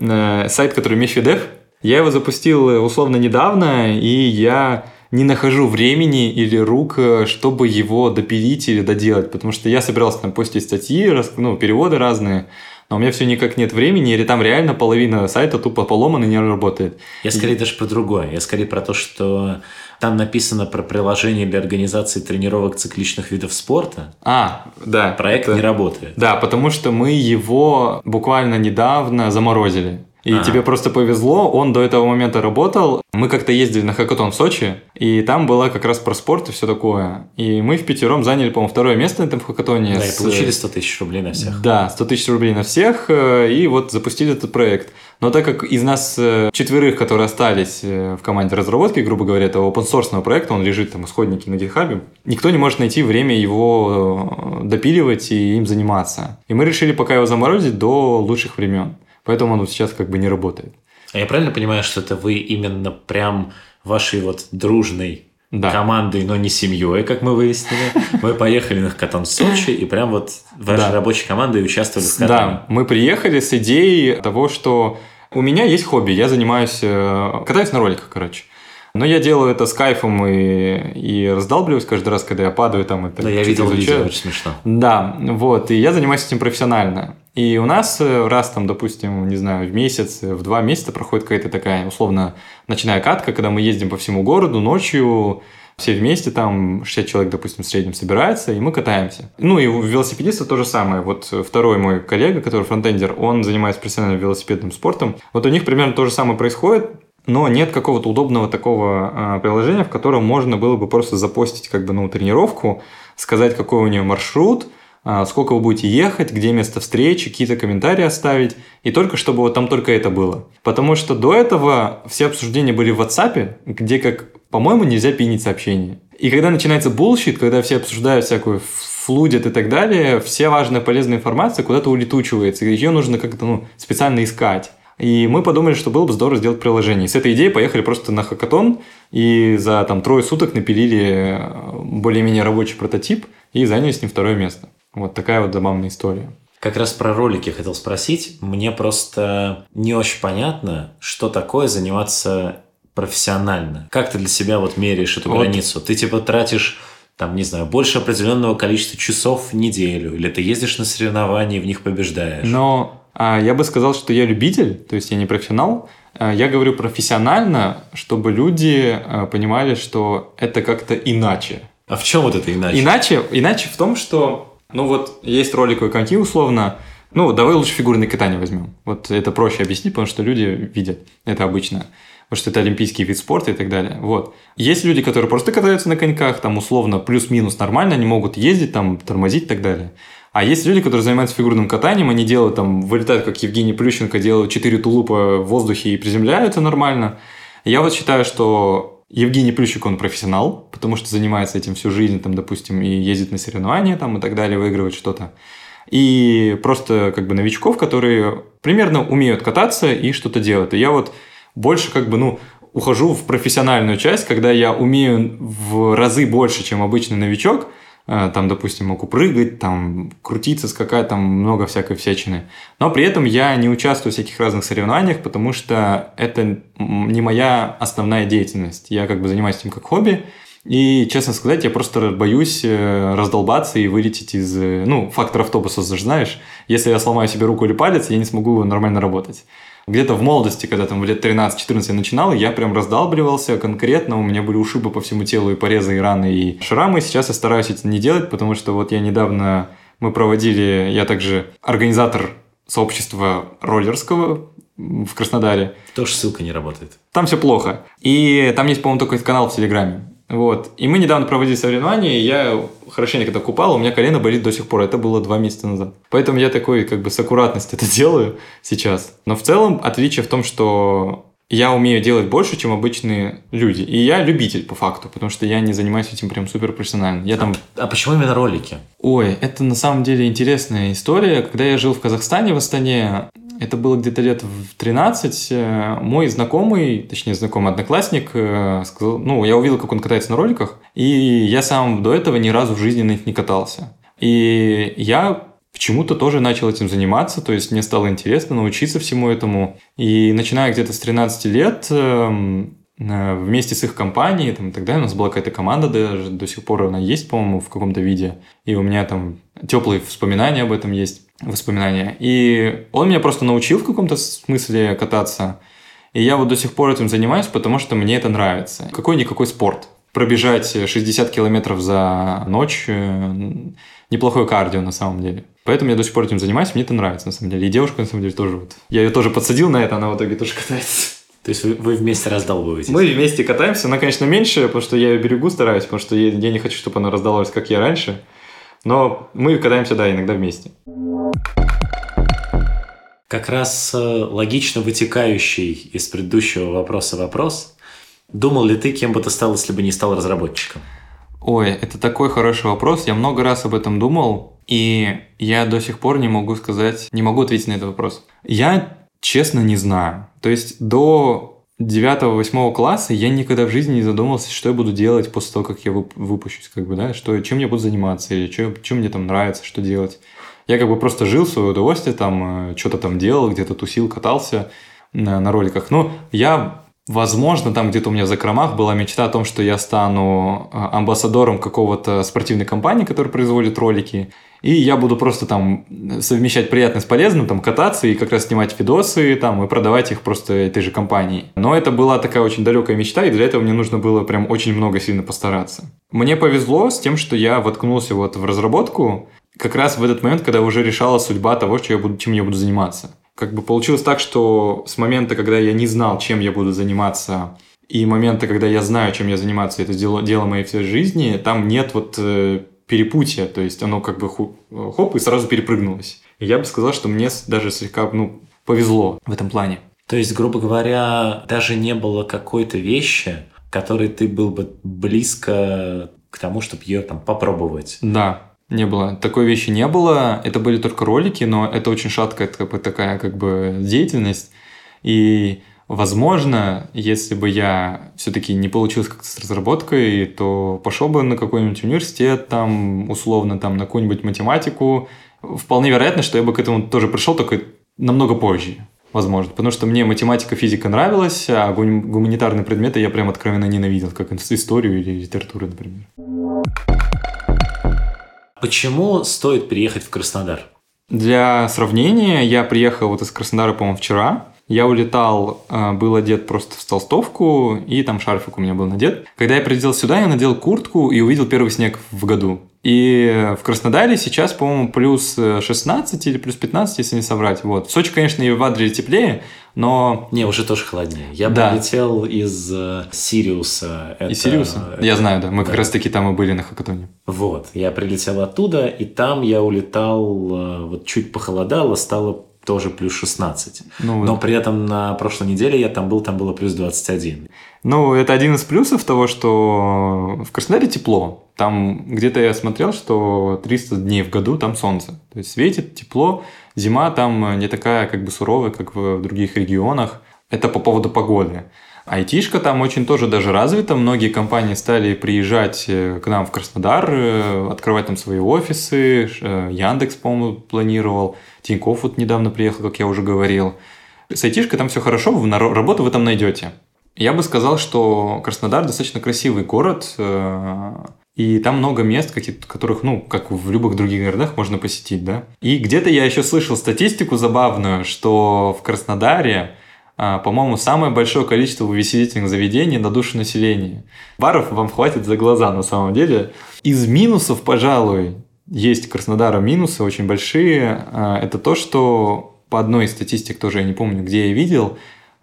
сайт, который Мефидев, я его запустил условно недавно, и я не нахожу времени или рук, э, чтобы его допилить или доделать, потому что я собирался там постить статьи, ну, переводы разные, но у меня все никак нет времени, или там реально половина сайта тупо поломана и не работает. Я скорее и... даже про другое. Я скорее про то, что там написано про приложение для организации тренировок цикличных видов спорта. А, да. Проект это... не работает. Да, потому что мы его буквально недавно заморозили. И ага. тебе просто повезло, он до этого момента работал. Мы как-то ездили на хакатон в Сочи, и там было как раз про спорт и все такое. И мы в пятером заняли, по-моему, второе место на этом хакатоне. Да, с... и получили 100 тысяч рублей на всех. Да, 100 тысяч рублей на всех, э, и вот запустили этот проект. Но так как из нас э, четверых, которые остались э, в команде разработки, грубо говоря, это open source проекта, он лежит там исходники на GitHub, никто не может найти время его допиливать и им заниматься. И мы решили пока его заморозить до лучших времен. Поэтому он сейчас как бы не работает. А я правильно понимаю, что это вы именно прям вашей вот дружной да. командой, но не семьей, как мы выяснили. Мы поехали на катан в Сочи, и прям вот вашей да. рабочей командой участвовали в катане. Да, мы приехали с идеей того, что у меня есть хобби, я занимаюсь, э, катаюсь на роликах, короче. Но я делаю это с кайфом и, и раздалбливаюсь каждый раз, когда я падаю там. Это да, я видел изучаю. видео, очень смешно. Да, вот, и я занимаюсь этим профессионально. И у нас э, раз там, допустим, не знаю, в месяц, в два месяца проходит какая-то такая, условно, ночная катка, когда мы ездим по всему городу ночью, все вместе, там 60 человек, допустим, в среднем собирается, и мы катаемся. Ну и у велосипедиста то же самое. Вот второй мой коллега, который фронтендер, он занимается профессиональным велосипедным спортом. Вот у них примерно то же самое происходит но нет какого-то удобного такого а, приложения, в котором можно было бы просто запостить как бы ну, тренировку, сказать, какой у нее маршрут, а, сколько вы будете ехать, где место встречи, какие-то комментарии оставить, и только чтобы вот там только это было. Потому что до этого все обсуждения были в WhatsApp, где, как, по-моему, нельзя пинить сообщения. И когда начинается bullshit, когда все обсуждают всякую флудят и так далее, вся важная полезная информация куда-то улетучивается, ее нужно как-то ну, специально искать. И мы подумали, что было бы здорово сделать приложение. И с этой идеей поехали просто на хакатон и за там трое суток напилили э, более-менее рабочий прототип и заняли с ним второе место. Вот такая вот забавная история. Как раз про ролики хотел спросить. Мне просто не очень понятно, что такое заниматься профессионально. Как ты для себя вот меряешь эту вот. границу? Ты типа тратишь там, не знаю, больше определенного количества часов в неделю, или ты ездишь на соревнования и в них побеждаешь? Но я бы сказал, что я любитель, то есть я не профессионал. А, я говорю профессионально, чтобы люди а, понимали, что это как-то иначе. А в чем вот это иначе? Иначе, иначе в том, что, ну вот, есть роликовые коньки условно, ну, давай лучше фигурное катание возьмем. Вот это проще объяснить, потому что люди видят это обычно. Потому что это олимпийский вид спорта и так далее. Вот. Есть люди, которые просто катаются на коньках, там условно плюс-минус нормально, они могут ездить, там, тормозить и так далее. А есть люди, которые занимаются фигурным катанием, они делают там, вылетают, как Евгений Плющенко, делают 4 тулупа в воздухе и приземляются нормально. Я вот считаю, что Евгений Плющик, он профессионал, потому что занимается этим всю жизнь, там, допустим, и ездит на соревнования там, и так далее, выигрывает что-то. И просто как бы новичков, которые примерно умеют кататься и что-то делают. И я вот больше как бы, ну, ухожу в профессиональную часть, когда я умею в разы больше, чем обычный новичок – там, допустим, могу прыгать, там, крутиться, скакать, там много всякой всячины. Но при этом я не участвую в всяких разных соревнованиях, потому что это не моя основная деятельность. Я как бы занимаюсь этим как хобби, и, честно сказать, я просто боюсь э, раздолбаться и вылететь из... Э, ну, фактор автобуса, знаешь. Если я сломаю себе руку или палец, я не смогу нормально работать. Где-то в молодости, когда там в лет 13-14 я начинал, я прям раздалбливался конкретно, у меня были ушибы по всему телу и порезы, и раны, и шрамы. Сейчас я стараюсь это не делать, потому что вот я недавно, мы проводили, я также организатор сообщества роллерского в Краснодаре. Тоже ссылка не работает. Там все плохо. И там есть, по-моему, только канал в Телеграме. Вот. И мы недавно проводили соревнования, и я хорошенько это купал, у меня колено болит до сих пор. Это было два месяца назад. Поэтому я такой, как бы, с аккуратностью это делаю сейчас. Но в целом отличие в том, что я умею делать больше, чем обычные люди. И я любитель по факту, потому что я не занимаюсь этим прям супер профессионально. Я там... а, а почему именно ролики? Ой, это на самом деле интересная история. Когда я жил в Казахстане, в Астане, это было где-то лет в 13. Э, мой знакомый, точнее знакомый одноклассник, э, сказал, ну, я увидел, как он катается на роликах, и я сам до этого ни разу в жизни на них не катался. И я почему-то тоже начал этим заниматься, то есть мне стало интересно научиться всему этому. И начиная где-то с 13 лет, эм, вместе с их компанией, там, и так далее. У нас была какая-то команда даже, до сих пор она есть, по-моему, в каком-то виде. И у меня там теплые воспоминания об этом есть, воспоминания. И он меня просто научил в каком-то смысле кататься. И я вот до сих пор этим занимаюсь, потому что мне это нравится. Какой-никакой спорт. Пробежать 60 километров за ночь э, – неплохое кардио на самом деле. Поэтому я до сих пор этим занимаюсь, мне это нравится на самом деле. И девушка на самом деле тоже вот. Я ее тоже подсадил на это, она в итоге тоже катается. То есть вы, вы вместе раздалбываетесь? Мы вместе катаемся, она, конечно, меньше, потому что я ее берегу стараюсь, потому что я, я не хочу, чтобы она раздалась, как я раньше. Но мы катаемся, да, иногда вместе. Как раз э, логично вытекающий из предыдущего вопроса вопрос. Думал ли ты, кем бы ты стал, если бы не стал разработчиком? Ой, это такой хороший вопрос. Я много раз об этом думал, и я до сих пор не могу сказать, не могу ответить на этот вопрос. Я честно не знаю. То есть до 9-8 класса я никогда в жизни не задумывался, что я буду делать после того, как я выпущусь, как бы, да, что, чем я буду заниматься, или что, чем мне там нравится, что делать. Я как бы просто жил в свое удовольствие, там, э, что-то там делал, где-то тусил, катался на, на роликах. Но я Возможно, там где-то у меня в закромах была мечта о том, что я стану э, амбассадором какого-то спортивной компании, которая производит ролики. И я буду просто там совмещать приятное с полезным, там кататься и как раз снимать видосы там и продавать их просто этой же компании. Но это была такая очень далекая мечта, и для этого мне нужно было прям очень много сильно постараться. Мне повезло с тем, что я воткнулся вот в разработку как раз в этот момент, когда уже решала судьба того, что я буду, чем я буду заниматься как бы получилось так, что с момента, когда я не знал, чем я буду заниматься, и момента, когда я знаю, чем я заниматься, это дело, дело моей всей жизни, там нет вот э, перепутья, то есть оно как бы хоп, и сразу перепрыгнулось. И я бы сказал, что мне даже слегка, ну, повезло в этом плане. То есть, грубо говоря, даже не было какой-то вещи, которой ты был бы близко к тому, чтобы ее там попробовать. Да, не было. Такой вещи не было. Это были только ролики, но это очень шаткая такая как бы деятельность. И Возможно, если бы я все-таки не получился как-то с разработкой, то пошел бы на какой-нибудь университет, там, условно, там, на какую-нибудь математику. Вполне вероятно, что я бы к этому тоже пришел, только намного позже, возможно. Потому что мне математика, физика нравилась, а гуманитарные предметы я прям откровенно ненавидел, как историю или литературу, например. Почему стоит переехать в Краснодар? Для сравнения, я приехал вот из Краснодара, по-моему, вчера. Я улетал, э, был одет просто в толстовку, и там шарфик у меня был надет. Когда я прилетел сюда, я надел куртку и увидел первый снег в году. И в Краснодаре сейчас, по-моему, плюс 16 или плюс 15, если не соврать. Вот. В Сочи, конечно, и в Адре теплее, но... Не, уже тоже холоднее. Я да. прилетел из э, Сириуса. Это, из Сириуса? Это... Я знаю, да. Мы да. как раз-таки там и были на Хакатоне. Вот. Я прилетел оттуда, и там я улетал, э, вот чуть похолодало, стало тоже плюс 16. Ну, Но при этом на прошлой неделе я там был, там было плюс 21. Ну, это один из плюсов того, что в Краснодаре тепло. Там где-то я смотрел, что 300 дней в году там солнце. То есть светит, тепло. Зима там не такая как бы суровая, как в других регионах. Это по поводу погоды. Айтишка там очень тоже даже развита. Многие компании стали приезжать э, к нам в Краснодар, э, открывать там свои офисы. Э, Яндекс, по-моему, планировал. Тинькофф вот недавно приехал, как я уже говорил. С айтишкой там все хорошо, работу вы там найдете. Я бы сказал, что Краснодар достаточно красивый город, и там много мест, которых, ну, как в любых других городах, можно посетить, да. И где-то я еще слышал статистику забавную, что в Краснодаре а, по-моему, самое большое количество увеселительных заведений на душу населения. Баров вам хватит за глаза на самом деле. Из минусов, пожалуй, есть Краснодара минусы очень большие. А, это то, что по одной из статистик, тоже я не помню, где я видел,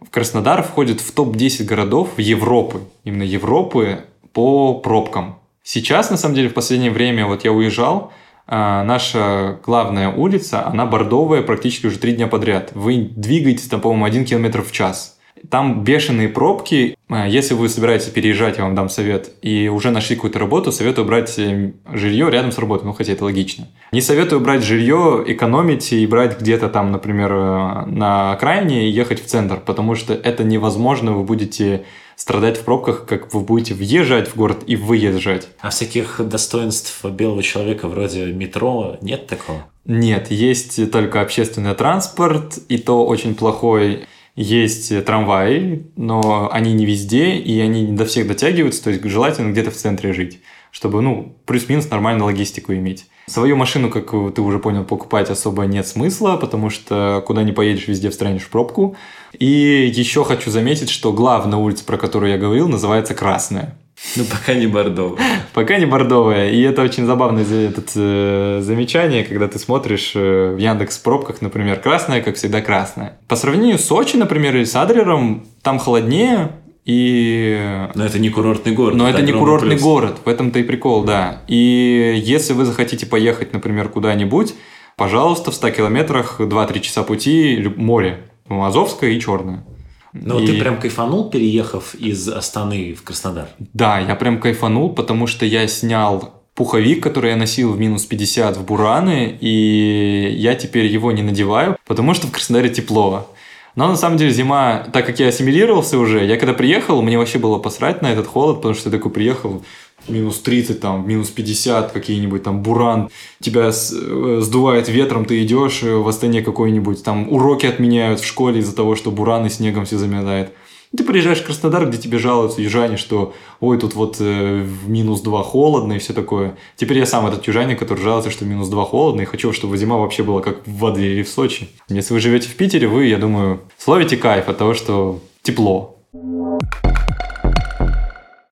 Краснодар входит в топ-10 городов Европы, именно Европы по пробкам. Сейчас, на самом деле, в последнее время, вот я уезжал, а, наша главная улица, она бордовая практически уже три дня подряд. Вы двигаетесь там, по-моему, один километр в час. Там бешеные пробки. А, если вы собираетесь переезжать, я вам дам совет, и уже нашли какую-то работу, советую брать э, жилье рядом с работой, ну хотя это логично. Не советую брать жилье, экономить и брать где-то там, например, э, на окраине и ехать в центр, потому что это невозможно, вы будете страдать в пробках, как вы будете въезжать в город и выезжать. А всяких достоинств белого человека вроде метро нет такого? Нет, есть только общественный транспорт, и то очень плохой. Есть трамваи, но они не везде, и они не до всех дотягиваются, то есть желательно где-то в центре жить, чтобы, ну, плюс-минус нормальную логистику иметь. Свою машину, как ты уже понял, покупать особо нет смысла, потому что куда не поедешь, везде встранишь в пробку. И еще хочу заметить, что главная улица, про которую я говорил, называется Красная. Ну, пока не бордовая. Пока не бордовая. И это очень забавное этот, э, замечание, когда ты смотришь э, в Яндекс пробках, например, красная, как всегда, красная. По сравнению с Сочи, например, или с Адлером, там холоднее, и... Но это не курортный город. Но это, это не курортный плюс. город, в этом-то и прикол, да. И если вы захотите поехать, например, куда-нибудь, пожалуйста, в 100 километрах 2-3 часа пути море. Азовское и Черное. Ну, И- ты прям кайфанул, переехав из Астаны в Краснодар? Да, я прям кайфанул, потому что я снял пуховик, который я носил в минус 50 в Бураны, и я теперь его не надеваю, потому что в Краснодаре тепло. Но на самом деле зима, так как я ассимилировался уже, я когда приехал, мне вообще было посрать на этот холод, потому что я такой приехал, минус 30, там, минус 50, какие-нибудь там буран, тебя э, сдувает ветром, ты идешь э, в Астане какой-нибудь, там уроки отменяют в школе из-за того, что буран и снегом все заметает. Ты приезжаешь в Краснодар, где тебе жалуются южане, что ой, тут вот э, в минус 2 холодно и все такое. Теперь я сам этот южанин, который жалуется, что минус 2 холодно, и хочу, чтобы зима вообще была как в Адлере или в Сочи. Если вы живете в Питере, вы, я думаю, словите кайф от того, что тепло.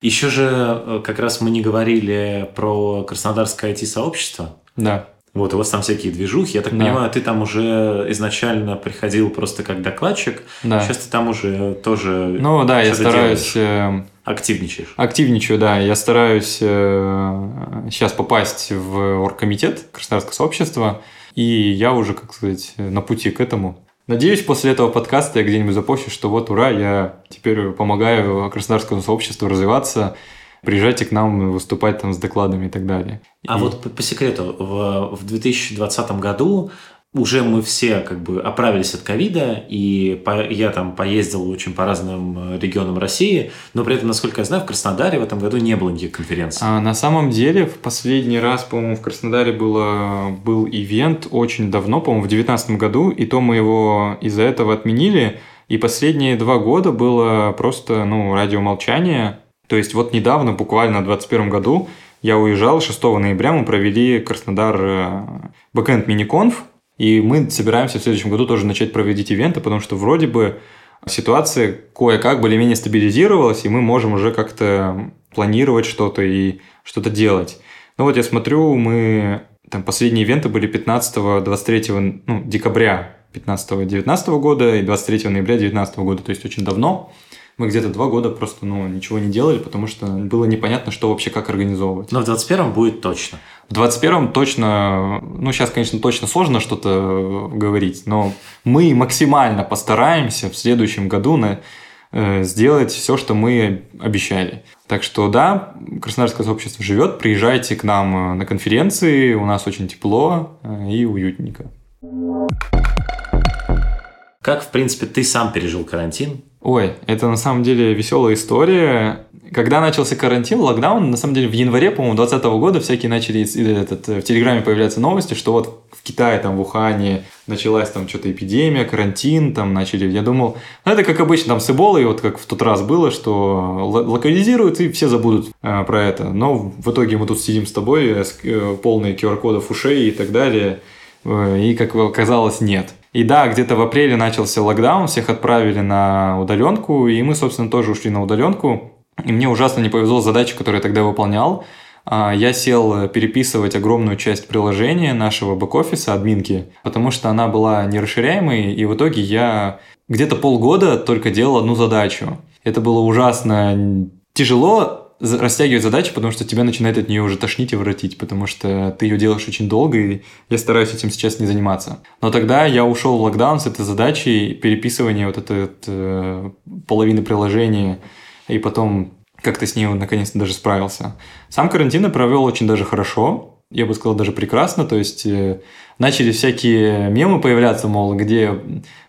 Еще же э, как раз мы не говорили про краснодарское IT-сообщество. Да. Вот, у вас там всякие движухи. Я так Да. понимаю, ты там уже изначально приходил просто как докладчик. Да. Сейчас ты там уже тоже Ну да, я стараюсь... делаешь, э, активничаешь. Активничаю, да. Я стараюсь сейчас попасть в оргкомитет Краснодарского сообщества, и я уже, как сказать, на пути к этому. Надеюсь, после этого подкаста я где-нибудь запущу, что вот, ура, я теперь помогаю Краснодарскому сообществу развиваться, приезжайте к нам выступать там с докладами и так далее. А И- вот по, по секрету, в, в 2020 году уже мы все как бы оправились от ковида, и по- я там поездил очень по разным э, регионам России, но при этом, насколько я знаю, в Краснодаре в этом году не было никаких конференций. А на самом деле, в последний раз, по-моему, в Краснодаре было, был ивент очень давно, по-моему, в 2019 году, и то мы его из-за этого отменили. И последние два года было просто, ну, радиомолчание. То есть вот недавно, буквально в 2021 году, я уезжал, 6 ноября мы провели Краснодар э, Backend Миниконф, и мы собираемся в следующем году тоже начать проводить ивенты, потому что вроде бы ситуация кое-как более-менее стабилизировалась, и мы можем уже как-то планировать что-то и что-то делать. Ну вот я смотрю, мы там последние ивенты были 15-23 ну, декабря 15-19 года и 23 ноября 19 года, то есть очень давно. Мы где-то два года просто ну, ничего не делали, потому что было непонятно, что вообще как организовывать. Но в 21 будет точно. В 21-м точно, ну сейчас, конечно, точно сложно что-то говорить, но мы максимально постараемся в следующем году на, э, сделать все, что мы обещали. Так что да, Краснодарское сообщество живет, приезжайте к нам э, на конференции, у нас очень тепло э, и уютненько. Как, в принципе, ты сам пережил карантин? Ой, это на самом деле веселая история. Когда начался карантин, локдаун, на самом деле в январе, по-моему, 2020 года всякие начали этот, э, в Телеграме появляться новости, что вот в Китае, там, в Ухане началась там что-то эпидемия, карантин, там начали. Я думал, ну это как обычно там с Эболой, вот как в тот раз было, что локализируют и все забудут э, про это. Но в итоге мы тут сидим с тобой, э, э, полные QR-кодов ушей и так далее. Э, И, как оказалось, нет. И да, где-то в апреле начался локдаун, всех отправили на удаленку, и мы, собственно, тоже ушли на удаленку. И мне ужасно не повезло с задачей, которую я тогда выполнял. А, Я сел переписывать огромную часть приложения нашего бэк-офиса, админки, потому что она была нерасширяемой, и в итоге я где-то полгода только делал одну задачу. Это было ужасно тяжело, растягивать задачу, потому что тебя начинает от нее уже тошнить и воротить, потому что ты ее делаешь очень долго, и я стараюсь этим сейчас не заниматься. Но тогда я ушел в локдаун с этой задачей переписывания вот этой э, половины приложения, и потом как-то с ней наконец-то даже справился. Сам карантин я провел очень даже хорошо, я бы сказал, даже прекрасно, то есть э, начали всякие мемы появляться, мол, где,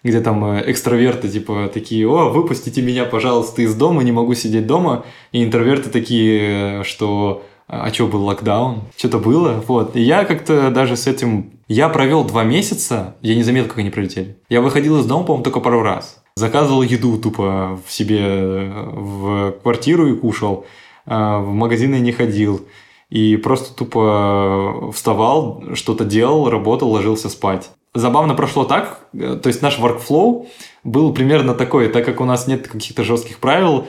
где там э, экстраверты типа такие, о, выпустите меня, пожалуйста, из дома, не могу сидеть дома, и интроверты такие, э, что а что был локдаун? Что-то было? Вот. И я как-то даже с этим... Я провел два месяца, я не заметил, как они пролетели. Я выходил из дома, по-моему, только пару раз. заказывал еду тупо в себе э, в квартиру и кушал, а, в магазины не ходил. И просто тупо вставал, что-то делал, работал, ложился спать. Забавно прошло так, э, то есть наш workflow был примерно такой, так как у нас нет каких-то жестких правил,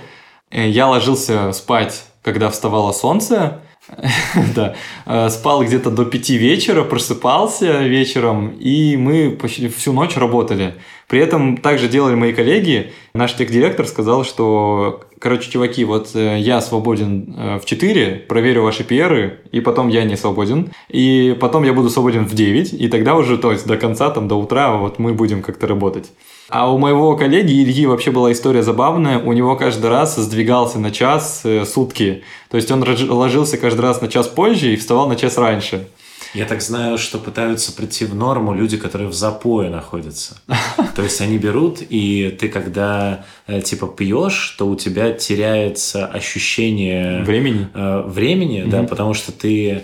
э, я ложился спать, когда вставало солнце, да, э, спал где-то до пяти вечера, просыпался вечером, и мы почти всю ночь работали. При этом также делали мои коллеги. Наш техдиректор сказал, что, короче, чуваки, вот э, я свободен э, в 4, проверю ваши PR, и потом я не свободен, и потом я буду свободен в 9, и тогда уже, то есть до конца, там, до утра, вот мы будем как-то работать. А у моего коллеги Ильи вообще была история забавная. У него каждый раз сдвигался на час э, сутки. То есть он ложился каждый раз на час позже и вставал на час раньше. Я так знаю, что пытаются прийти в норму люди, которые в запое находятся. То есть они берут, и ты когда э, типа пьешь, то у тебя теряется ощущение времени, э, времени, угу. да, потому что ты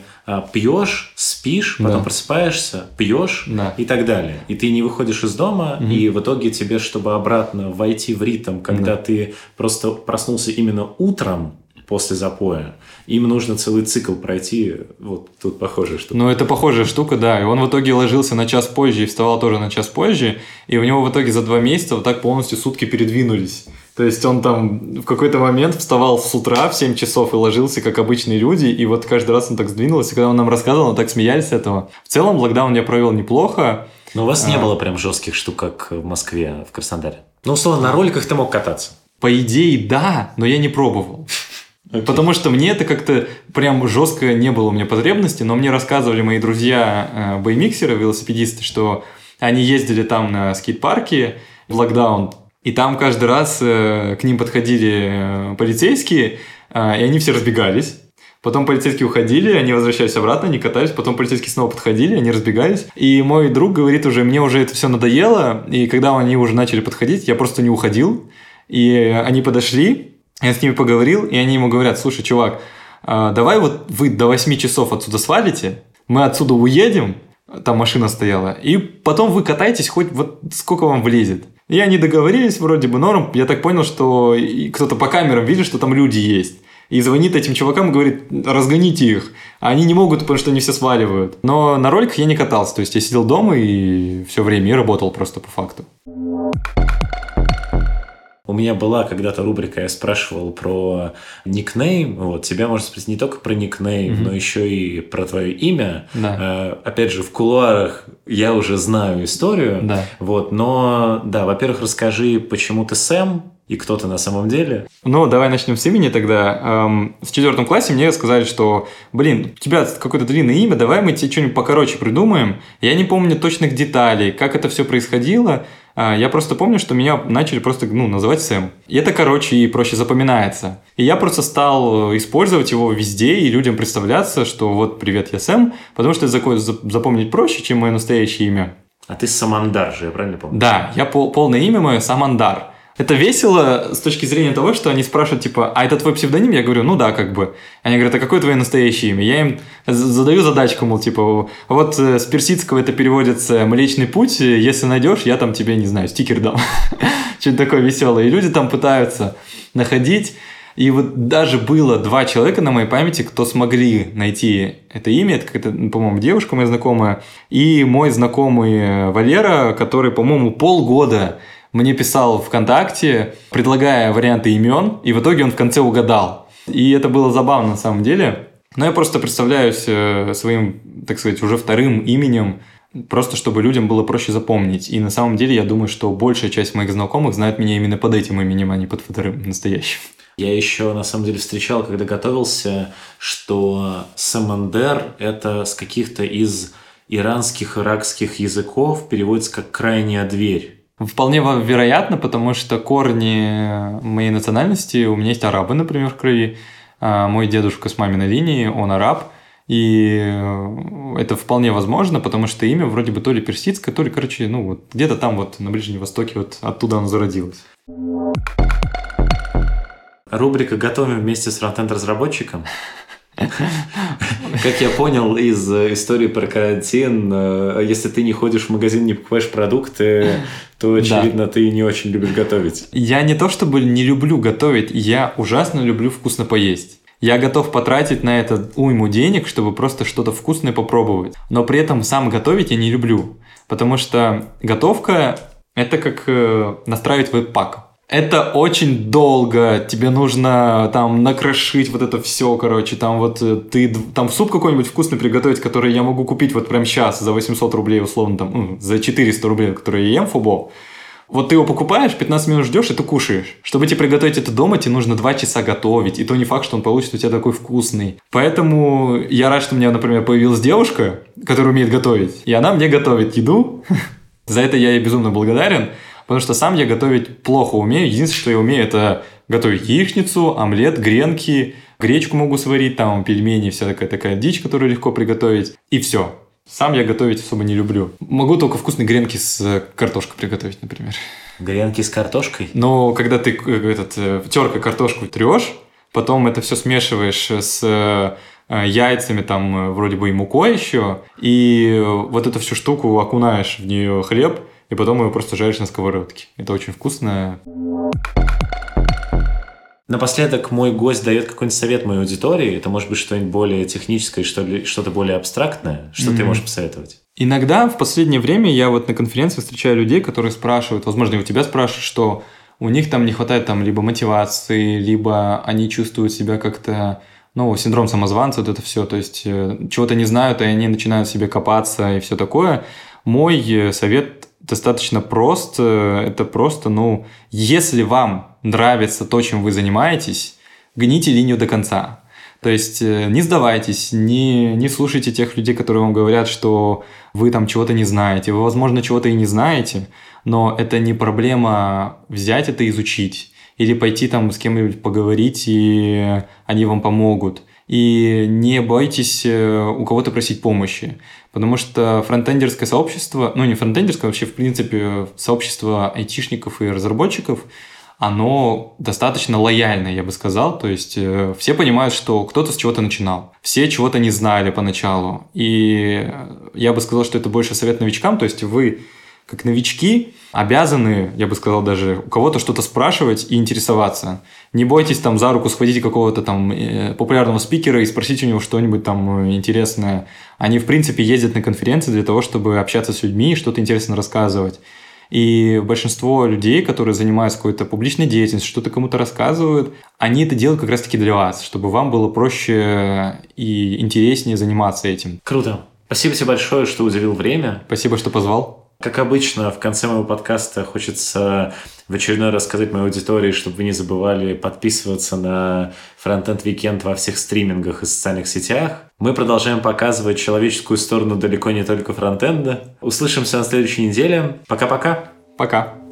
пьешь, спишь, потом да. просыпаешься, пьешь да. и так далее. И ты не выходишь из дома, угу. и в итоге тебе, чтобы обратно войти в ритм, когда да. ты просто проснулся именно утром, после запоя. Им нужно целый цикл пройти. Вот тут похожая штука. Ну, это похожая штука, да. И он в итоге ложился на час позже и вставал тоже на час позже. И у него в итоге за два месяца вот так полностью сутки передвинулись. То есть он там в какой-то момент вставал с утра в 7 часов и ложился, как обычные люди, и вот каждый раз он так сдвинулся. И когда он нам рассказывал, мы так смеялись с этого. В целом, локдаун я провел неплохо. Но у вас а... не было прям жестких штук, как в Москве, в Краснодаре? Ну, условно, на роликах ты мог кататься. По идее, да, но я не пробовал. Okay. Потому что мне это как-то прям жестко не было у меня потребности, но мне рассказывали мои друзья э, беймиксеры, велосипедисты, что они ездили там на скейт-парке в локдаун, и там каждый раз э, к ним подходили э, полицейские, э, и они все разбегались. Потом полицейские уходили, они возвращались обратно, они катались, потом полицейские снова подходили, они разбегались. И мой друг говорит уже, мне уже это все надоело, и когда они уже начали подходить, я просто не уходил. И они подошли, я с ними поговорил, и они ему говорят, слушай, чувак, давай вот вы до 8 часов отсюда свалите, мы отсюда уедем, там машина стояла, и потом вы катаетесь хоть вот сколько вам влезет. И они договорились вроде бы норм. Я так понял, что кто-то по камерам видит, что там люди есть. И звонит этим чувакам и говорит, разгоните их. А они не могут, потому что они все сваливают. Но на роликах я не катался. То есть я сидел дома и все время и работал просто по факту. У меня была когда-то рубрика, я спрашивал про никнейм. Вот, тебя можно спросить не только про никнейм, mm-hmm. но еще и про твое имя. Да. Э, опять же, в кулуарах я уже знаю историю. Да. Вот, но, да, во-первых, расскажи, почему ты Сэм, и кто ты на самом деле? Ну, давай начнем с имени тогда. Эм, в четвертом классе мне сказали, что, блин, у тебя какое-то длинное имя, давай мы тебе что-нибудь покороче придумаем. Я не помню точных деталей, как это все происходило. А, я просто помню, что меня начали просто ну, называть Сэм. И это короче и проще запоминается. И я просто стал э, использовать его везде и людям представляться, что вот привет, я Сэм, потому что это запомнить проще, чем мое настоящее имя. А ты Самандар же, я правильно помню? Да, я пол, полное имя мое Самандар. Это весело с точки зрения того, что они спрашивают, типа, а это твой псевдоним? Я говорю, ну да, как бы. Они говорят, а какое твое настоящее имя? Я им задаю задачку, мол, типа, вот э, с персидского это переводится «Млечный путь», если найдешь, я там тебе, не знаю, стикер дам. Что-то такое веселое. И люди там пытаются находить. И вот даже было два человека на моей памяти, кто смогли найти это имя. Это, какая-то, по-моему, девушка моя знакомая. И мой знакомый Валера, который, по-моему, полгода мне писал ВКонтакте, предлагая варианты имен, и в итоге он в конце угадал. И это было забавно на самом деле. Но я просто представляюсь э, своим, так сказать, уже вторым именем, просто чтобы людям было проще запомнить. И на самом деле я думаю, что большая часть моих знакомых знает меня именно под этим именем, а не под вторым настоящим. Я еще, на самом деле, встречал, когда готовился, что Самандер – это с каких-то из иранских, иракских языков переводится как «крайняя дверь». Вполне вероятно, потому что корни моей национальности, у меня есть арабы, например, в крови. А мой дедушка с маминой линии, он араб. И это вполне возможно, потому что имя вроде бы то ли персидское, то ли, короче, ну вот где-то там вот на Ближнем Востоке вот оттуда оно зародилось. Рубрика «Готовим вместе с фронтенд-разработчиком». Как я понял из истории про карантин, э, если ты не ходишь в магазин, не покупаешь продукты, то, очевидно, да. ты не очень любишь готовить. Я не то чтобы не люблю готовить, я ужасно люблю вкусно поесть. Я готов потратить на это уйму денег, чтобы просто что-то вкусное попробовать. Но при этом сам готовить я не люблю. Потому что готовка – это как э, настраивать веб-пак. Это очень долго, тебе нужно там накрошить вот это все, короче, там вот э, ты там суп какой-нибудь вкусный приготовить, который я могу купить вот прямо сейчас за 800 рублей, условно, там, за 400 рублей, которые я ем фубо. Вот ты его покупаешь, 15 минут ждешь, и ты кушаешь. Чтобы тебе приготовить это дома, тебе нужно 2 часа готовить. И то не факт, что он получится у тебя такой вкусный. Поэтому я рад, что у меня, например, появилась девушка, которая умеет готовить. И она мне готовит еду. За это я ей безумно благодарен. Потому что сам я готовить плохо умею. Единственное, что я умею, это готовить яичницу, омлет, гренки, гречку могу сварить, там пельмени, вся такая, такая дичь, которую легко приготовить. И все. Сам я готовить особо не люблю. Могу только вкусные гренки с картошкой приготовить, например. Гренки с картошкой? Но когда ты э, этот, э, теркой картошку трешь, потом это все смешиваешь с э, яйцами, там вроде бы и мукой еще, и вот эту всю штуку окунаешь в нее хлеб, и потом его просто жаришь на сковородке. Это очень вкусно. Напоследок мой гость дает какой-нибудь совет моей аудитории. Это может быть что-нибудь более техническое, что-то более абстрактное. Что mm-hmm. ты можешь посоветовать? Иногда в последнее время я вот на конференции встречаю людей, которые спрашивают, возможно, и у тебя спрашивают, что у них там не хватает там либо мотивации, либо они чувствуют себя как-то ну, синдром самозванца, вот это все, то есть э, чего-то не знают, и они начинают себе копаться и все такое. Мой э, совет достаточно прост. Это просто, ну, если вам нравится то, чем вы занимаетесь, гните линию до конца. То есть э, не сдавайтесь, не, не слушайте тех людей, которые вам говорят, что вы там чего-то не знаете. Вы, возможно, чего-то и не знаете, но это не проблема взять это изучить или пойти там с кем-нибудь поговорить, и они вам помогут. И не бойтесь э, у кого-то просить помощи. Потому что фронтендерское сообщество, ну не фронтендерское, вообще в принципе сообщество айтишников и разработчиков, оно достаточно лояльное, я бы сказал. То есть э, все понимают, что кто-то с чего-то начинал. Все чего-то не знали поначалу. И я бы сказал, что это больше совет новичкам. То есть вы как новички обязаны, я бы сказал даже, у кого-то что-то спрашивать и интересоваться. Не бойтесь там за руку схватить какого-то там э, популярного спикера и спросить у него что-нибудь там э, интересное. Они, в принципе, ездят на конференции для того, чтобы общаться с людьми и что-то интересно рассказывать. И большинство людей, которые занимаются какой-то публичной деятельностью, что-то кому-то рассказывают, они это делают как раз-таки для вас, чтобы вам было проще и интереснее заниматься этим. Круто. Спасибо тебе большое, что уделил время. Спасибо, что позвал. Как обычно, в конце моего подкаста хочется в очередной раз сказать моей аудитории, чтобы вы не забывали подписываться на Frontend Weekend во всех стримингах и социальных сетях. Мы продолжаем показывать человеческую сторону далеко не только фронтенда. Услышимся на следующей неделе. Пока-пока. Пока. -пока. Пока.